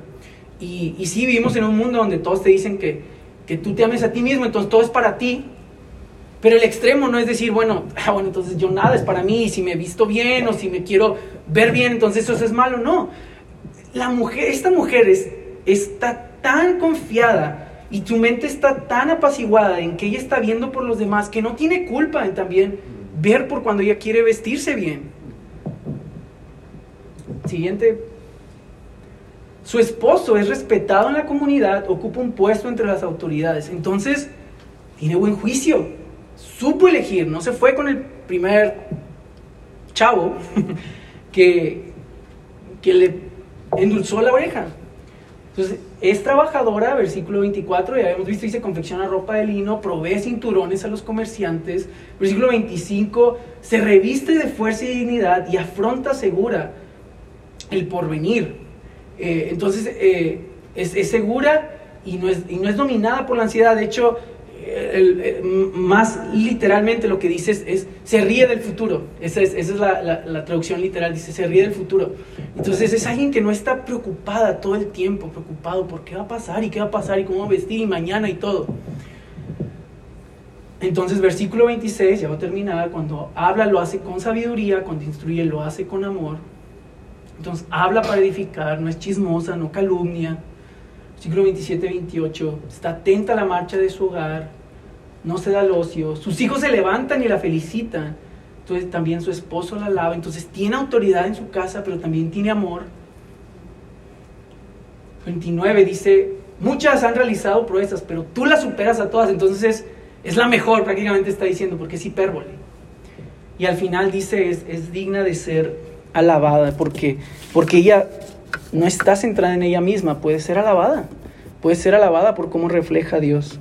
Y, y sí vivimos en un mundo donde todos te dicen que, que tú te ames a ti mismo, entonces todo es para ti, pero el extremo no es decir, bueno, ah, bueno, entonces yo nada es para mí, si me visto bien o si me quiero ver bien, entonces eso es malo, no la mujer, esta mujer es, está tan confiada y tu mente está tan apaciguada en que ella está viendo por los demás que no tiene culpa en también ver por cuando ella quiere vestirse bien. Siguiente. Su esposo es respetado en la comunidad, ocupa un puesto entre las autoridades. Entonces, tiene buen juicio. Supo elegir, no se fue con el primer chavo que, que le endulzó la oreja. Entonces, es trabajadora, versículo 24, ya habíamos visto, dice, confecciona ropa de lino, provee cinturones a los comerciantes. Versículo 25, se reviste de fuerza y dignidad y afronta segura el porvenir. Eh, entonces, eh, es, es, segura y no es, y no es dominada por la ansiedad. De hecho, el, más literalmente lo que dice es, se ríe del futuro. Esa es, esa es la, traducción literal, dice se ríe del futuro. Entonces es alguien que no está preocupada todo el tiempo, preocupado por qué va a pasar y qué va a pasar y cómo vestir y mañana y todo. Entonces versículo 26, ya va a terminar, cuando habla lo hace con sabiduría, cuando instruye lo hace con amor. Entonces habla para edificar, no es chismosa, no calumnia. Versículo 27, 28, está atenta a la marcha de su hogar, no se da al ocio, sus hijos se levantan y la felicitan, entonces también su esposo la alaba, entonces tiene autoridad en su casa, pero también tiene amor. 29 dice, muchas han realizado proezas, pero tú las superas a todas, entonces es, es la mejor, prácticamente está diciendo, porque es hipérbole. Y al final dice, es, es digna de ser alabada, porque, porque ella no está centrada en ella misma, puede ser alabada, puede ser alabada por cómo refleja a Dios.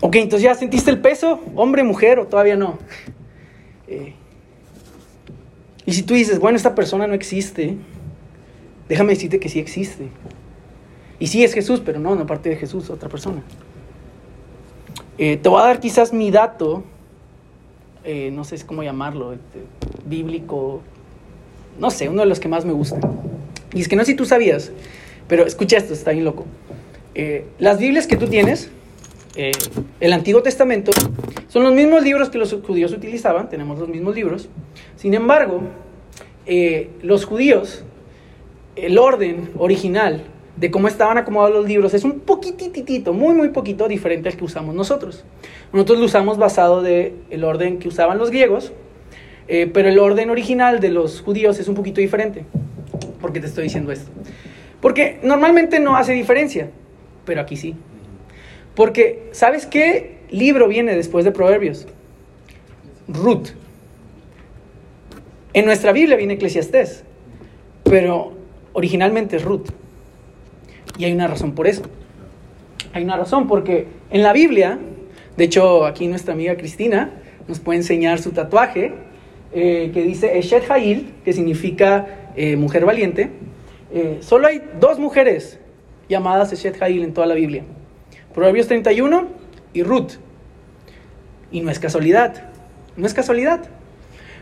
Ok, entonces ya sentiste el peso, hombre, mujer, o todavía no. Eh, Y si tú dices, bueno, esta persona no existe, déjame decirte que sí existe. Y sí es Jesús, pero no, no parte de Jesús, otra persona. Eh, te voy a dar quizás mi dato, eh, no sé cómo llamarlo, este, bíblico, no sé, uno de los que más me gustan. Y es que no sé si tú sabías, pero escucha esto, está bien loco. Eh, las Biblias que tú tienes, el Antiguo Testamento, son los mismos libros que los judíos utilizaban, tenemos los mismos libros. Sin embargo, los judíos, el orden original de cómo estaban acomodados los libros es un poquititito, muy, muy poquito diferente al que usamos nosotros. Nosotros lo usamos basado del el orden que usaban los griegos, eh, pero el orden original de los judíos es un poquito diferente. ¿Por qué te estoy diciendo esto? Porque normalmente no hace diferencia, pero aquí sí. Porque, ¿sabes qué libro viene después de Proverbios? Ruth. En nuestra Biblia viene Eclesiastés, pero originalmente es Ruth. Y hay una razón por eso. Hay una razón porque en la Biblia, de hecho aquí nuestra amiga Cristina nos puede enseñar su tatuaje eh, que dice Eshet Hail, que significa eh, mujer valiente. Eh, solo hay dos mujeres llamadas Eshet Hail en toda la Biblia. Proverbios 31 y Ruth. Y no es casualidad, no es casualidad.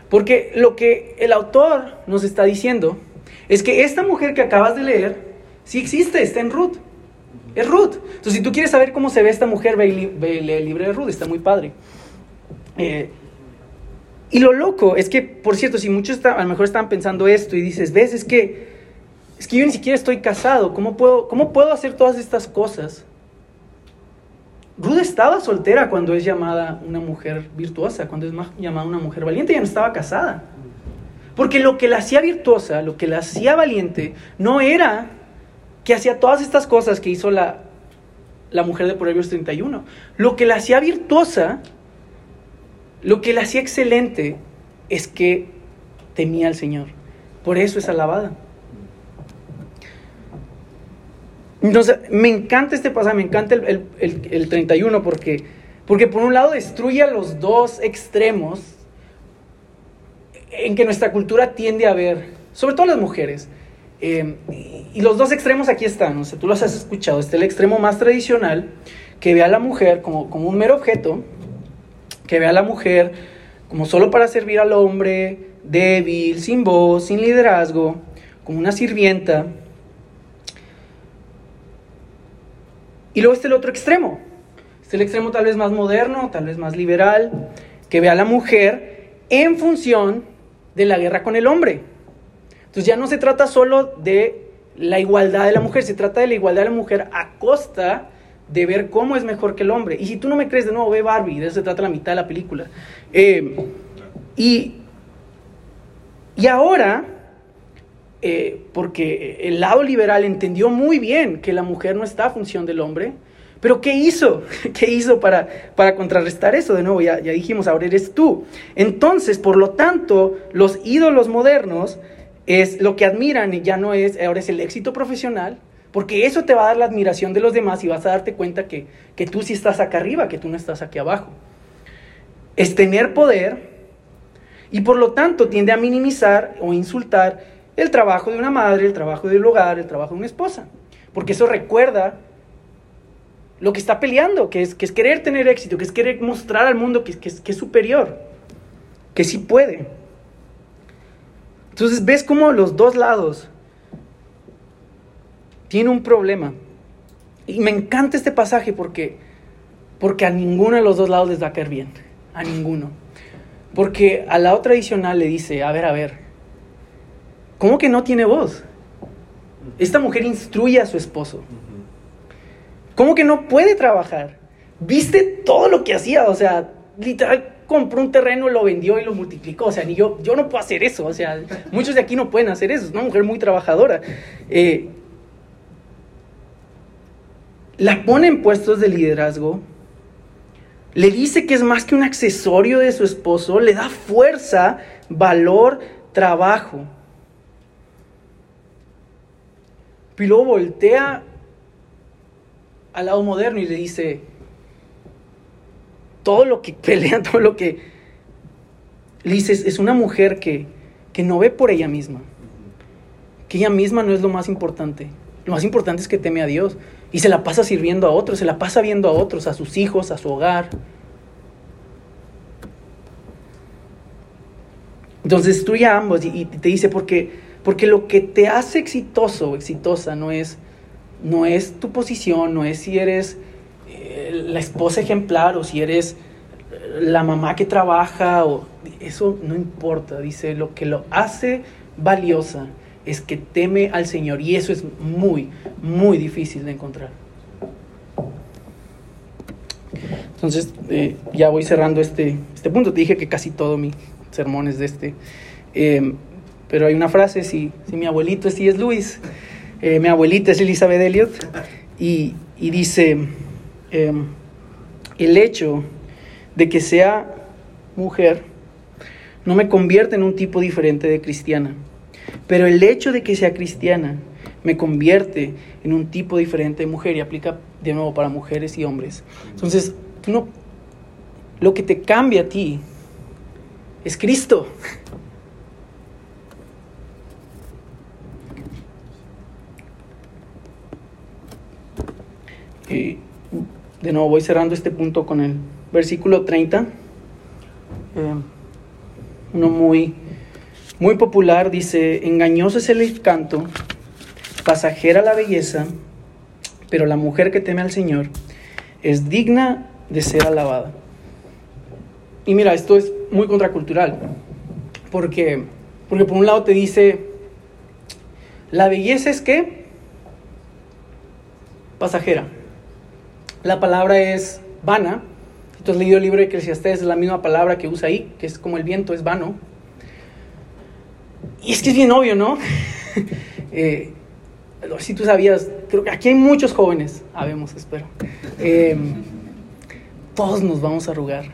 Porque lo que el autor nos está diciendo es que esta mujer que acabas de leer Sí existe, está en Ruth. Es Ruth. Entonces, si tú quieres saber cómo se ve esta mujer, ve, el libro de Ruth, está muy padre. Eh, y lo loco es que, por cierto, si muchos a lo mejor estaban pensando esto y dices, ves, es que, es que yo ni siquiera estoy casado, ¿cómo puedo, cómo puedo hacer todas estas cosas? Ruth estaba soltera cuando es llamada una mujer virtuosa, cuando es llamada una mujer valiente, ya no estaba casada. Porque lo que la hacía virtuosa, lo que la hacía valiente, no era que hacía todas estas cosas que hizo la, la mujer de Proverbios 31. Lo que la hacía virtuosa, lo que la hacía excelente, es que temía al Señor. Por eso es alabada. Entonces, me encanta este pasaje, me encanta el, el, 31 porque, porque por un lado destruye a los dos extremos en que nuestra cultura tiende a ver, sobre todo las mujeres, eh, y los dos extremos aquí están, o sea, tú los has escuchado. Está el extremo más tradicional, que ve a la mujer como, como un mero objeto, que ve a la mujer como solo para servir al hombre, débil, sin voz, sin liderazgo, como una sirvienta. Y luego está el otro extremo. Está el extremo tal vez más moderno, tal vez más liberal, que ve a la mujer en función de la guerra con el hombre. Entonces ya no se trata solo de la igualdad de la mujer, se trata de la igualdad de la mujer a costa de ver cómo es mejor que el hombre. Y si tú no me crees de nuevo, ve Barbie, de eso se trata la mitad de la película. Eh, y, y ahora, eh, porque el lado liberal entendió muy bien que la mujer no está a función del hombre, pero ¿qué hizo? ¿Qué hizo para, para contrarrestar eso? De nuevo, ya, ya dijimos, ahora eres tú. Entonces, por lo tanto, los ídolos modernos es lo que admiran y ya no es, ahora es el éxito profesional, porque eso te va a dar la admiración de los demás y vas a darte cuenta que, que tú sí estás acá arriba, que tú no estás aquí abajo. Es tener poder y por lo tanto tiende a minimizar o insultar el trabajo de una madre, el trabajo del hogar, el trabajo de una esposa, porque eso recuerda lo que está peleando, que es, que es querer tener éxito, que es querer mostrar al mundo que, que, es superior, que sí puede. Entonces ves cómo los dos lados tienen un problema. Y me encanta este pasaje porque, porque a ninguno de los dos lados les va a caer bien. A ninguno. Porque al lado tradicional le dice, a ver, a ver, ¿cómo que no tiene voz? Esta mujer instruye a su esposo. ¿Cómo que no puede trabajar? ¿Viste todo lo que hacía? O sea, literal, compró un terreno, lo vendió y lo multiplicó. O sea, ni yo, yo no puedo hacer eso. O sea, muchos de aquí no pueden hacer eso. Es una mujer muy trabajadora. Eh, la pone en puestos de liderazgo. Le dice que es más que un accesorio de su esposo. Le da fuerza, valor, trabajo. Y luego voltea al lado moderno y le dice, todo lo que pelean, todo lo que... dices, es una mujer que, que no ve por ella misma, que ella misma no es lo más importante. Lo más importante es que teme a Dios y se la pasa sirviendo a otros, se la pasa viendo a otros, a sus hijos, a su hogar. Entonces destruye a ambos y, te dice, porque, porque lo que te hace exitoso o exitosa no es, no es tu posición, no es si eres eh, la esposa ejemplar o si eres la mamá que trabaja, o, eso no importa, dice, lo que lo hace valiosa es que teme al Señor y eso es muy, muy difícil de encontrar. Entonces, eh, ya voy cerrando este, este punto. Te dije que casi todo mi sermón es de este. Eh, pero hay una frase, si, si mi abuelito es es Luis, eh, mi abuelita es Elizabeth Elliot, y, y dice, el hecho de que sea mujer no me convierte en un tipo diferente de cristiana, pero el hecho de que sea cristiana me convierte en un tipo diferente de mujer y aplica de nuevo para mujeres y hombres. Entonces, no, lo que te cambia a ti es Cristo. Y de nuevo voy cerrando este punto con el versículo 30. Eh, uno muy, muy popular dice, engañoso es el encanto, pasajera la belleza, pero la mujer que teme al Señor es digna de ser alabada. Y mira, esto es muy contracultural, porque, porque por un lado te dice, la belleza es que pasajera. La palabra es vana, has leído el libro de Eclesiastés, es la misma palabra que usa ahí, que es como el viento, es vano. Y es que es bien obvio, ¿no? eh, si tú sabías, creo que aquí hay muchos jóvenes, habemos, espero. Em, todos nos vamos a arrugar.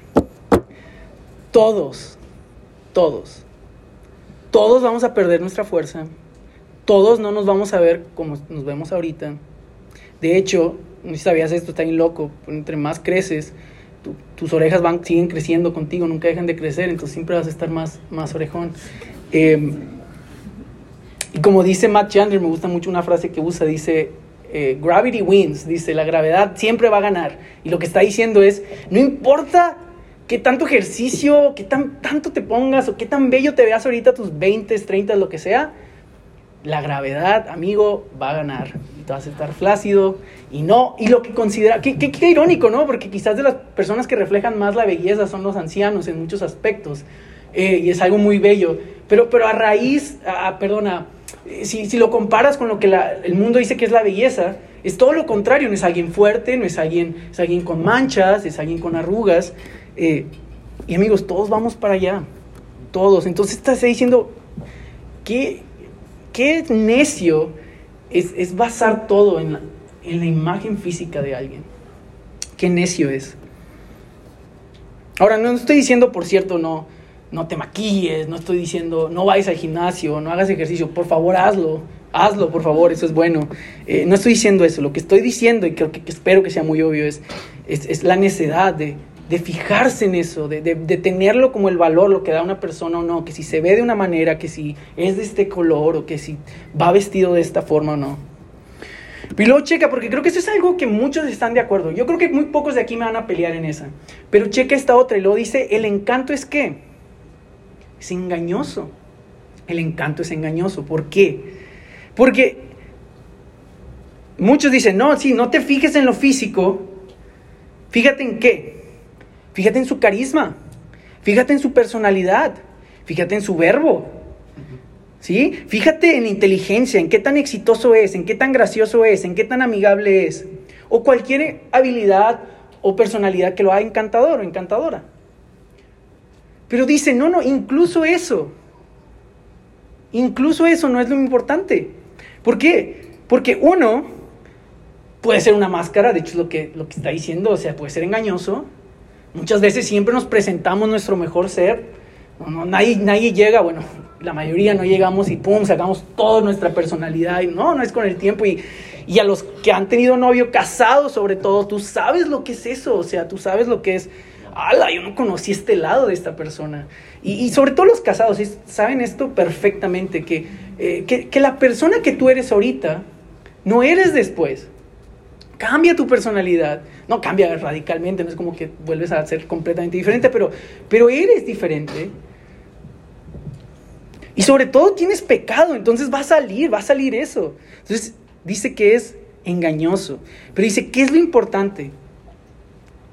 Todos, todos. Todos vamos a perder nuestra fuerza. Todos no nos vamos a ver como nos vemos ahorita. De hecho, no sabías esto, está bien loco. Entre más creces, tus orejas van, siguen creciendo contigo, nunca dejan de crecer, entonces siempre vas a estar más, más orejón. Em, y como dice Matt Chandler, me gusta mucho una frase que usa, dice, eh, gravity wins, dice, la gravedad siempre va a ganar. Y lo que está diciendo es, no importa qué tanto ejercicio, qué tan, tanto te pongas o qué tan bello te veas ahorita tus 20, 30, lo que sea, la gravedad, amigo, va a ganar. Y te vas a estar flácido y no, y lo que considera, qué, qué, irónico, ¿no? Porque quizás de las personas que reflejan más la belleza son los ancianos en muchos aspectos. Eh, y es algo muy bello. Pero, pero a raíz, perdona, eh, si, si, lo comparas con lo que el mundo dice que es la belleza, es todo lo contrario. No es alguien fuerte, no es alguien, es alguien con manchas, es alguien con arrugas. Eh, y amigos, todos vamos para allá. Todos. Entonces estás diciendo, ¿qué, qué necio es, es basar todo en la, en la imagen física de alguien. Qué necio es. Ahora, no estoy diciendo, por cierto, no, no te maquilles, no estoy diciendo, no vayas al gimnasio, no hagas ejercicio, por favor hazlo, hazlo, por favor, eso es bueno. Eh, no estoy diciendo eso, lo que estoy diciendo, y creo que, espero que sea muy obvio, es, es, la necesidad de, de, fijarse en eso, de, tenerlo como el valor, lo que da una persona o no, que si se ve de una manera, que si es de este color o que si va vestido de esta forma o no. Y luego checa, porque creo que eso es algo que muchos están de acuerdo. Yo creo que muy pocos de aquí me van a pelear en esa. Pero checa esta otra y luego dice, el encanto es qué? Es engañoso. El encanto es engañoso. ¿Por qué? Porque muchos dicen, no, sí, no te fijes en lo físico. Fíjate en qué. Fíjate en su carisma. Fíjate en su personalidad. Fíjate en su verbo. ¿Sí? Fíjate en inteligencia, en qué tan exitoso es, en qué tan gracioso es, en qué tan amigable es. O cualquier habilidad o personalidad que lo haga encantador o encantadora. Pero dice, no, no, incluso eso. Incluso eso no es lo importante. ¿Por qué? Porque uno puede ser una máscara, de hecho es lo que, lo que está diciendo, o sea, puede ser engañoso. Muchas veces siempre nos presentamos nuestro mejor ser. No, nadie, nadie llega, bueno, la mayoría no llegamos y pum, sacamos toda nuestra personalidad. Y no, no es con el tiempo. Y, y a los que han tenido novio casado, sobre todo, tú sabes lo que es eso. O sea, tú sabes lo que es ala, yo no conocí este lado de esta persona. Y, sobre todo los casados, saben esto perfectamente, que, eh, que, que la persona que tú eres ahorita, no eres después. Cambia tu personalidad. No cambia radicalmente, no es como que vuelves a ser completamente diferente, pero, pero eres diferente. Y sobre todo tienes pecado, entonces va a salir, va a salir eso. Entonces dice que es engañoso, pero dice, ¿qué es lo importante?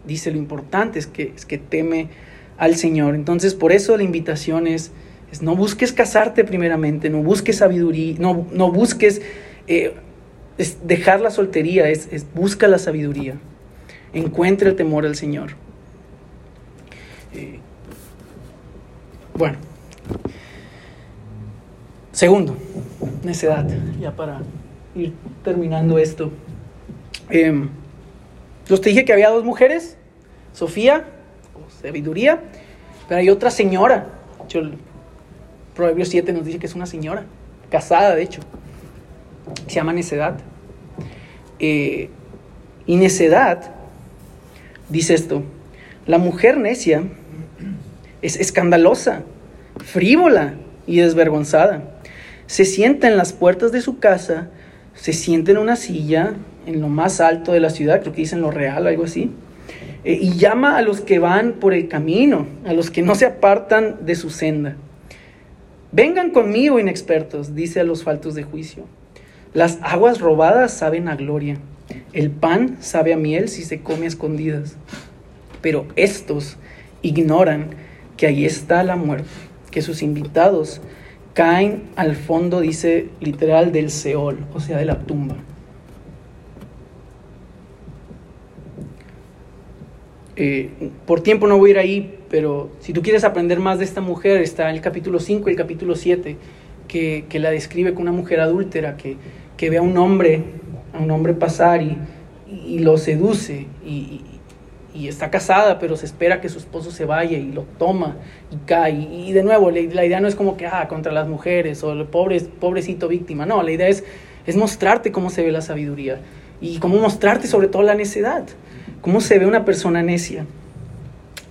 Dice, lo importante es que, es que teme al Señor. Entonces por eso la invitación es, es no busques casarte primeramente, no busques sabiduría, no, no busques eh, dejar la soltería, es, es busca la sabiduría, encuentra el temor al Señor. Eh, bueno. Segundo, necedad, ya para ir terminando esto. Eh, los te dije que había dos mujeres, Sofía, o sabiduría, pero hay otra señora. Hecho, Proverbios 7 nos dice que es una señora, casada de hecho. Se llama necedad. Eh, y necedad, dice esto, la mujer necia es escandalosa, frívola y desvergonzada se sienta en las puertas de su casa, se sienta en una silla en lo más alto de la ciudad, creo que dicen lo real, algo así, eh, y llama a los que van por el camino, a los que no se apartan de su senda. Vengan conmigo, inexpertos, dice a los faltos de juicio. Las aguas robadas saben a gloria, el pan sabe a miel si se come a escondidas, pero estos ignoran que ahí está la muerte, que sus invitados caen al fondo, dice literal, del Seol, o sea, de la tumba. Eh, por tiempo no voy a ir ahí, pero si tú quieres aprender más de esta mujer, está el capítulo 5 y el capítulo 7, que, la describe como una mujer adúltera, que, ve a un hombre, a un hombre pasar y, y lo seduce y, y está casada, pero se espera que su esposo se vaya y lo toma y cae. Y, de nuevo, la, idea no es como que, ah, contra las mujeres o el pobre, pobrecito víctima. No, la idea es, es mostrarte cómo se ve la sabiduría y cómo mostrarte sobre todo la necedad, cómo se ve una persona necia.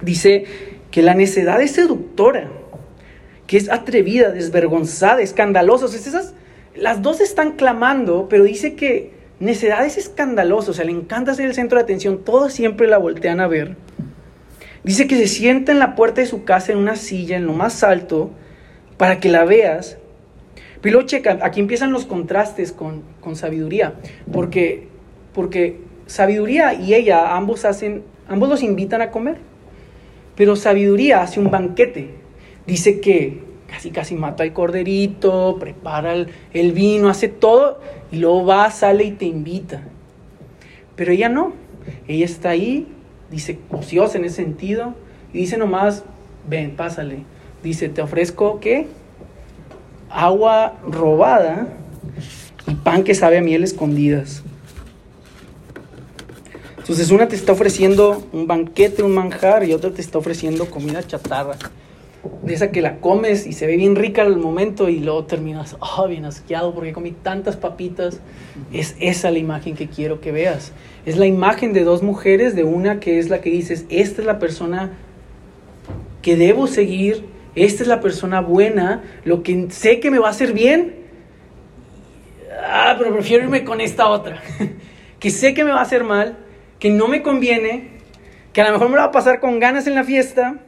Dice que la necedad es seductora, que es atrevida, desvergonzada, escandalosa. esas, las dos están clamando, pero dice que Necedad es escandaloso, o sea, le encanta ser el centro de atención, todos siempre la voltean a ver. Dice que se sienta en la puerta de su casa en una silla, en lo más alto, para que la veas. Pero checa, aquí empiezan los contrastes con, sabiduría, porque, porque sabiduría y ella, ambos hacen, ambos los invitan a comer, pero sabiduría hace un banquete. Dice que casi casi mata al corderito, prepara el, vino, hace todo y luego va, sale y te invita. Pero ella no, ella está ahí, dice ociosa en ese sentido y dice nomás, ven, pásale. Dice, te ofrezco qué? Agua robada y pan que sabe a miel escondidas. Entonces una te está ofreciendo un banquete, un manjar y otra te está ofreciendo comida chatarra de esa que la comes y se ve bien rica al momento y luego terminas, oh, bien asqueado porque comí tantas papitas. Es esa la imagen que quiero que veas. Es la imagen de dos mujeres, de una que es la que dices, esta es la persona que debo seguir, esta es la persona buena, lo que sé que me va a hacer bien. Ah, pero prefiero irme con esta otra, que sé que me va a hacer mal, que no me conviene, que a lo mejor me va a pasar con ganas en la fiesta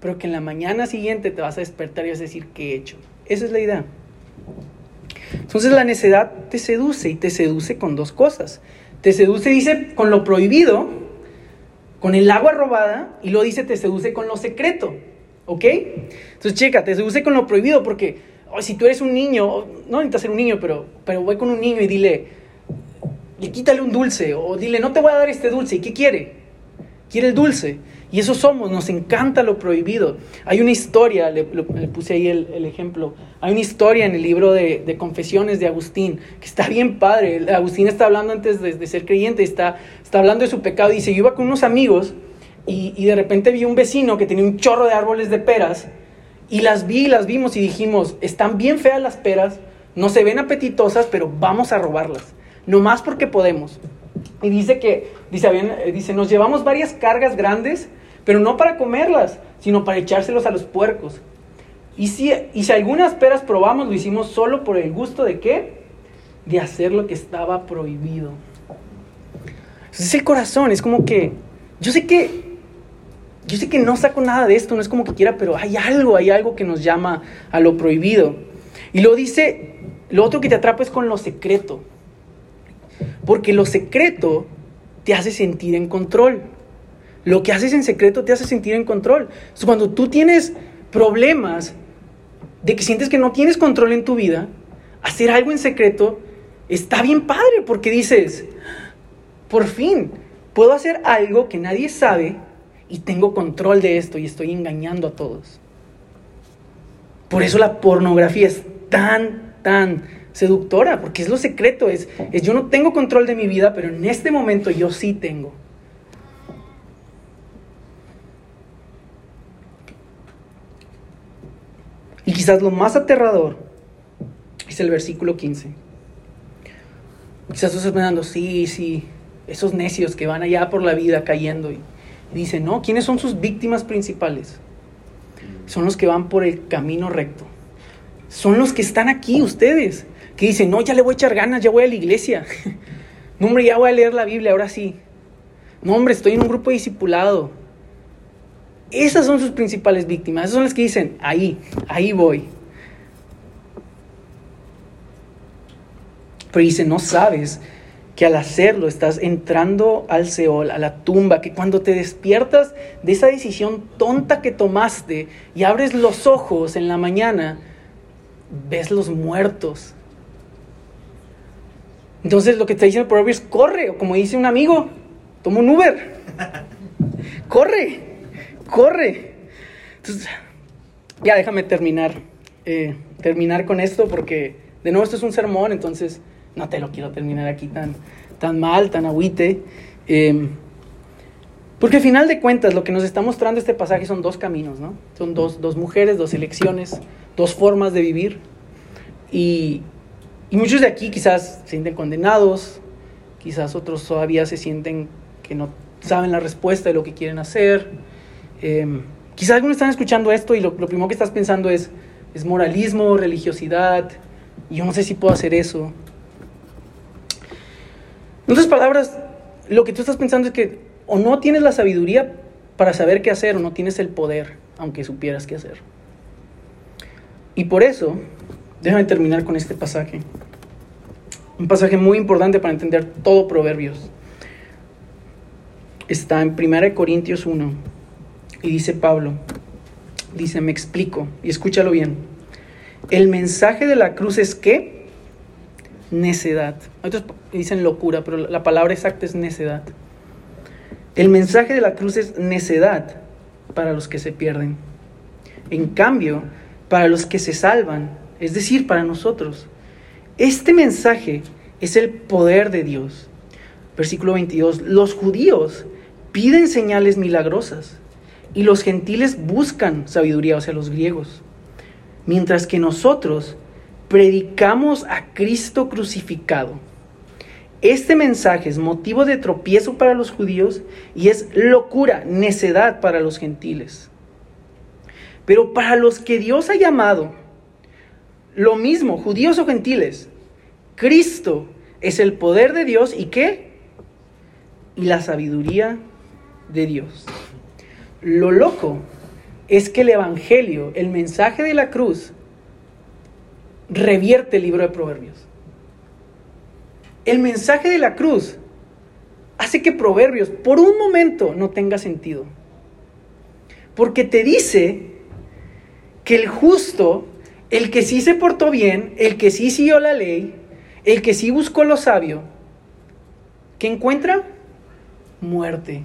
pero que en la mañana siguiente te vas a despertar y vas a decir, ¿qué he hecho? Esa es la idea. Entonces la necedad te seduce y te seduce con dos cosas. Te seduce, dice, con lo prohibido, con el agua robada, y lo dice, te seduce con lo secreto. ¿Ok? Entonces, checa, te seduce con lo prohibido porque si tú eres un niño, no necesitas ser un niño, pero, pero voy con un niño y dile, y quítale un dulce, o dile, no te voy a dar este dulce, ¿y qué quiere? Quiere el dulce. Y eso somos, nos encanta lo prohibido. Hay una historia, le, puse ahí el, ejemplo, hay una historia en el libro de, Confesiones de Agustín, que está bien padre. Agustín está hablando antes de, ser creyente, está, está hablando de su pecado. Dice, yo iba con unos amigos y, y de repente vi un vecino que tenía un chorro de árboles de peras y las vi, las vimos y dijimos, están bien feas las peras, no se ven apetitosas, pero vamos a robarlas, no más porque podemos. Y dice que, dice, dice, nos llevamos varias cargas grandes pero no para comerlas, sino para echárselos a los puercos. Y si, y si algunas peras probamos, lo hicimos solo por el gusto de qué? De hacer lo que estaba prohibido. Es el corazón, es como que, yo sé que, yo sé que no saco nada de esto, no es como que quiera, pero hay algo, hay algo que nos llama a lo prohibido. Y lo dice, lo otro que te atrapa es con lo secreto. Porque lo secreto te hace sentir en control. Lo que haces en secreto te hace sentir en control. cuando tú tienes problemas de que sientes que no tienes control en tu vida, hacer algo en secreto está bien padre porque dices, por fin, puedo hacer algo que nadie sabe y tengo control de esto y estoy engañando a todos. Por eso la pornografía es tan, tan seductora, porque es lo secreto, es, es yo no tengo control de mi vida, pero en este momento yo sí tengo. Y quizás lo más aterrador es el versículo 15. Quizás tú estás pensando, sí, sí, esos necios que van allá por la vida cayendo. Y, dicen, no, ¿quiénes son sus víctimas principales? Son los que van por el camino recto. Son los que están aquí, ustedes, que dicen, no, ya le voy a echar ganas, ya voy a la iglesia. no, hombre, ya voy a leer la Biblia, ahora sí. No, hombre, estoy en un grupo discipulado. Esas son sus principales víctimas. Esas son las que dicen, ahí, ahí voy. Pero dice, no sabes que al hacerlo estás entrando al Seol, a la tumba, que cuando te despiertas de esa decisión tonta que tomaste y abres los ojos en la mañana, ves los muertos. Entonces lo que te dice el proverbio es corre, o como dice un amigo, toma un Uber, corre, corre. Entonces, ya déjame terminar, eh, terminar con esto porque de nuevo esto es un sermón, entonces no te lo quiero terminar aquí tan, tan mal, tan agüite. Em, porque al final de cuentas lo que nos está mostrando este pasaje son dos caminos, ¿no? Son dos, dos mujeres, dos elecciones, dos formas de vivir. Y, y, muchos de aquí quizás se sienten condenados, quizás otros todavía se sienten que no saben la respuesta de lo que quieren hacer. Eh, quizás algunos están escuchando esto y lo, lo primero que estás pensando es, es moralismo, religiosidad, y yo no sé si puedo hacer eso. En otras palabras, lo que tú estás pensando es que o no tienes la sabiduría para saber qué hacer o no tienes el poder, aunque supieras qué hacer. Y por eso, déjame terminar con este pasaje. Un pasaje muy importante para entender todo Proverbios. Está en 1 Corintios 1 y dice Pablo, dice, me explico, y escúchalo bien. El mensaje de la cruz es que necedad. Otros dicen locura, pero la palabra exacta es necedad. El mensaje de la cruz es necedad para los que se pierden. En cambio, para los que se salvan, es decir, para nosotros, este mensaje es el poder de Dios. Versículo 22, los judíos piden señales milagrosas y los gentiles buscan sabiduría, o sea, los griegos. Mientras que nosotros predicamos a Cristo crucificado. Este mensaje es motivo de tropiezo para los judíos y es locura, necedad para los gentiles. Pero para los que Dios ha llamado, lo mismo, judíos o gentiles, Cristo es el poder de Dios y qué? Y la sabiduría de Dios. Lo loco es que el Evangelio, el mensaje de la cruz, revierte el libro de Proverbios. El mensaje de la cruz hace que Proverbios por un momento no tenga sentido. Porque te dice que el justo, el que sí se portó bien, el que sí siguió la ley, el que sí buscó lo sabio, ¿qué encuentra? Muerte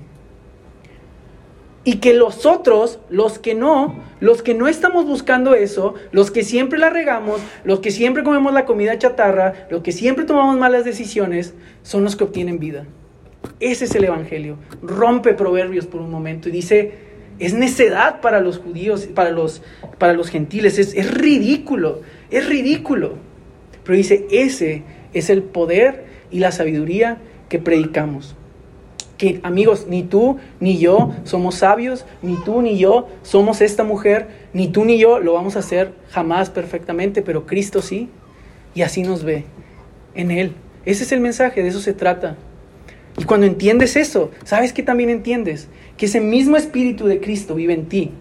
y que los otros, los que no, los que no estamos buscando eso, los que siempre la regamos, los que siempre comemos la comida chatarra, los que siempre tomamos malas decisiones, son los que obtienen vida. Ese es el Evangelio. Rompe proverbios por un momento y dice, es necedad para los judíos, para los, para los gentiles, es, es ridículo, es ridículo. Pero dice, ese es el poder y la sabiduría que predicamos. Que amigos, ni tú ni yo somos sabios, ni tú ni yo somos esta mujer, ni tú ni yo lo vamos a hacer jamás perfectamente, pero Cristo sí, y así nos ve en Él. Ese es el mensaje, de eso se trata. Y cuando entiendes eso, ¿sabes que también entiendes? Que ese mismo Espíritu de Cristo vive en ti.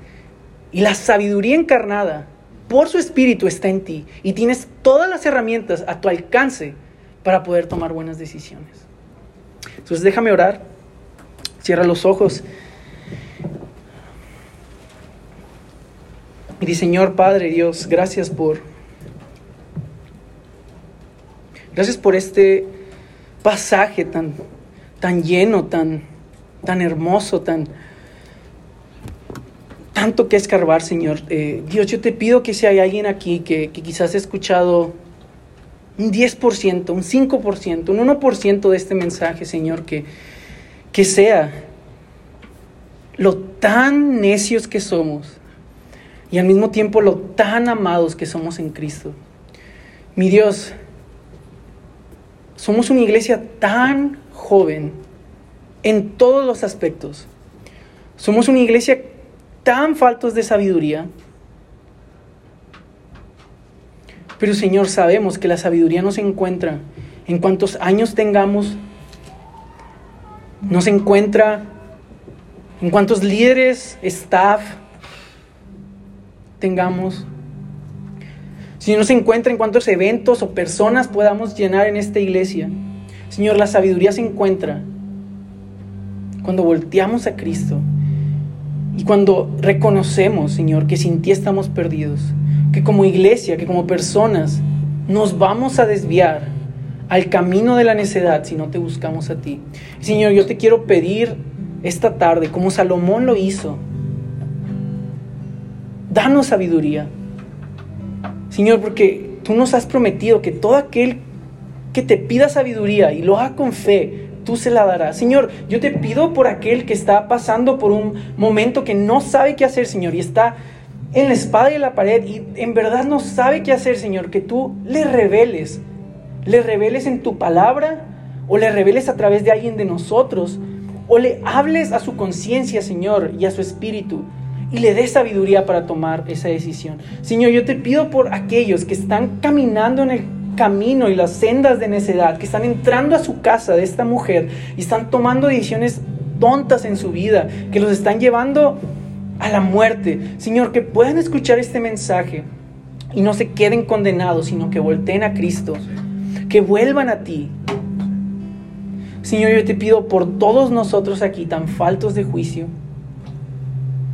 Y la sabiduría encarnada por su Espíritu está en ti. Y tienes todas las herramientas a tu alcance para poder tomar buenas decisiones. Entonces déjame orar. Cierra los ojos. Y di, Señor Padre Dios, gracias por... Gracias por este pasaje tan tan lleno, tan, tan hermoso, tan tanto que escarbar, Señor. Eh, Dios, yo te pido que si hay alguien aquí que, quizás ha escuchado un 10%, un 5%, un 1% de este mensaje, Señor, que, que sea lo tan necios que somos y al mismo tiempo lo tan amados que somos en Cristo. Mi Dios, somos una iglesia tan joven en todos los aspectos. Somos una iglesia tan faltos de sabiduría. Pero Señor, sabemos que la sabiduría no se encuentra en cuantos años tengamos, no se encuentra en cuantos líderes, staff tengamos, si no se encuentra en cuántos eventos o personas podamos llenar en esta iglesia. Señor, la sabiduría se encuentra cuando volteamos a Cristo y cuando reconocemos, Señor, que sin ti estamos perdidos, que como iglesia, que como personas, nos vamos a desviar al camino de la necedad si no te buscamos a ti. Señor, yo te quiero pedir esta tarde, como Salomón lo hizo, danos sabiduría. Señor, porque tú nos has prometido que todo aquel que te pida sabiduría y lo haga con fe, tú se la darás. Señor, yo te pido por aquel que está pasando por un momento que no sabe qué hacer, Señor, y está en la espada y en la pared y en verdad no sabe qué hacer, Señor, que tú le reveles, le reveles en tu palabra o le reveles a través de alguien de nosotros o le hables a su conciencia, Señor, y a su espíritu y le des sabiduría para tomar esa decisión. Señor, yo te pido por aquellos que están caminando en el camino y las sendas de necedad, que están entrando a su casa de esta mujer y están tomando decisiones tontas en su vida, que los están llevando a la muerte. Señor, que puedan escuchar este mensaje y no se queden condenados, sino que volteen a Cristo, que vuelvan a ti. Señor, yo te pido por todos nosotros aquí, tan faltos de juicio,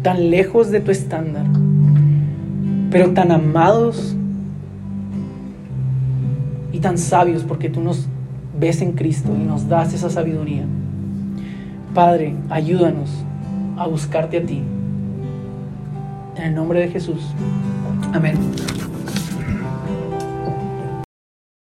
tan lejos de tu estándar, pero tan amados y tan sabios porque tú nos ves en Cristo y nos das esa sabiduría. Padre, ayúdanos a buscarte a ti. En el nombre de Jesús. Amén.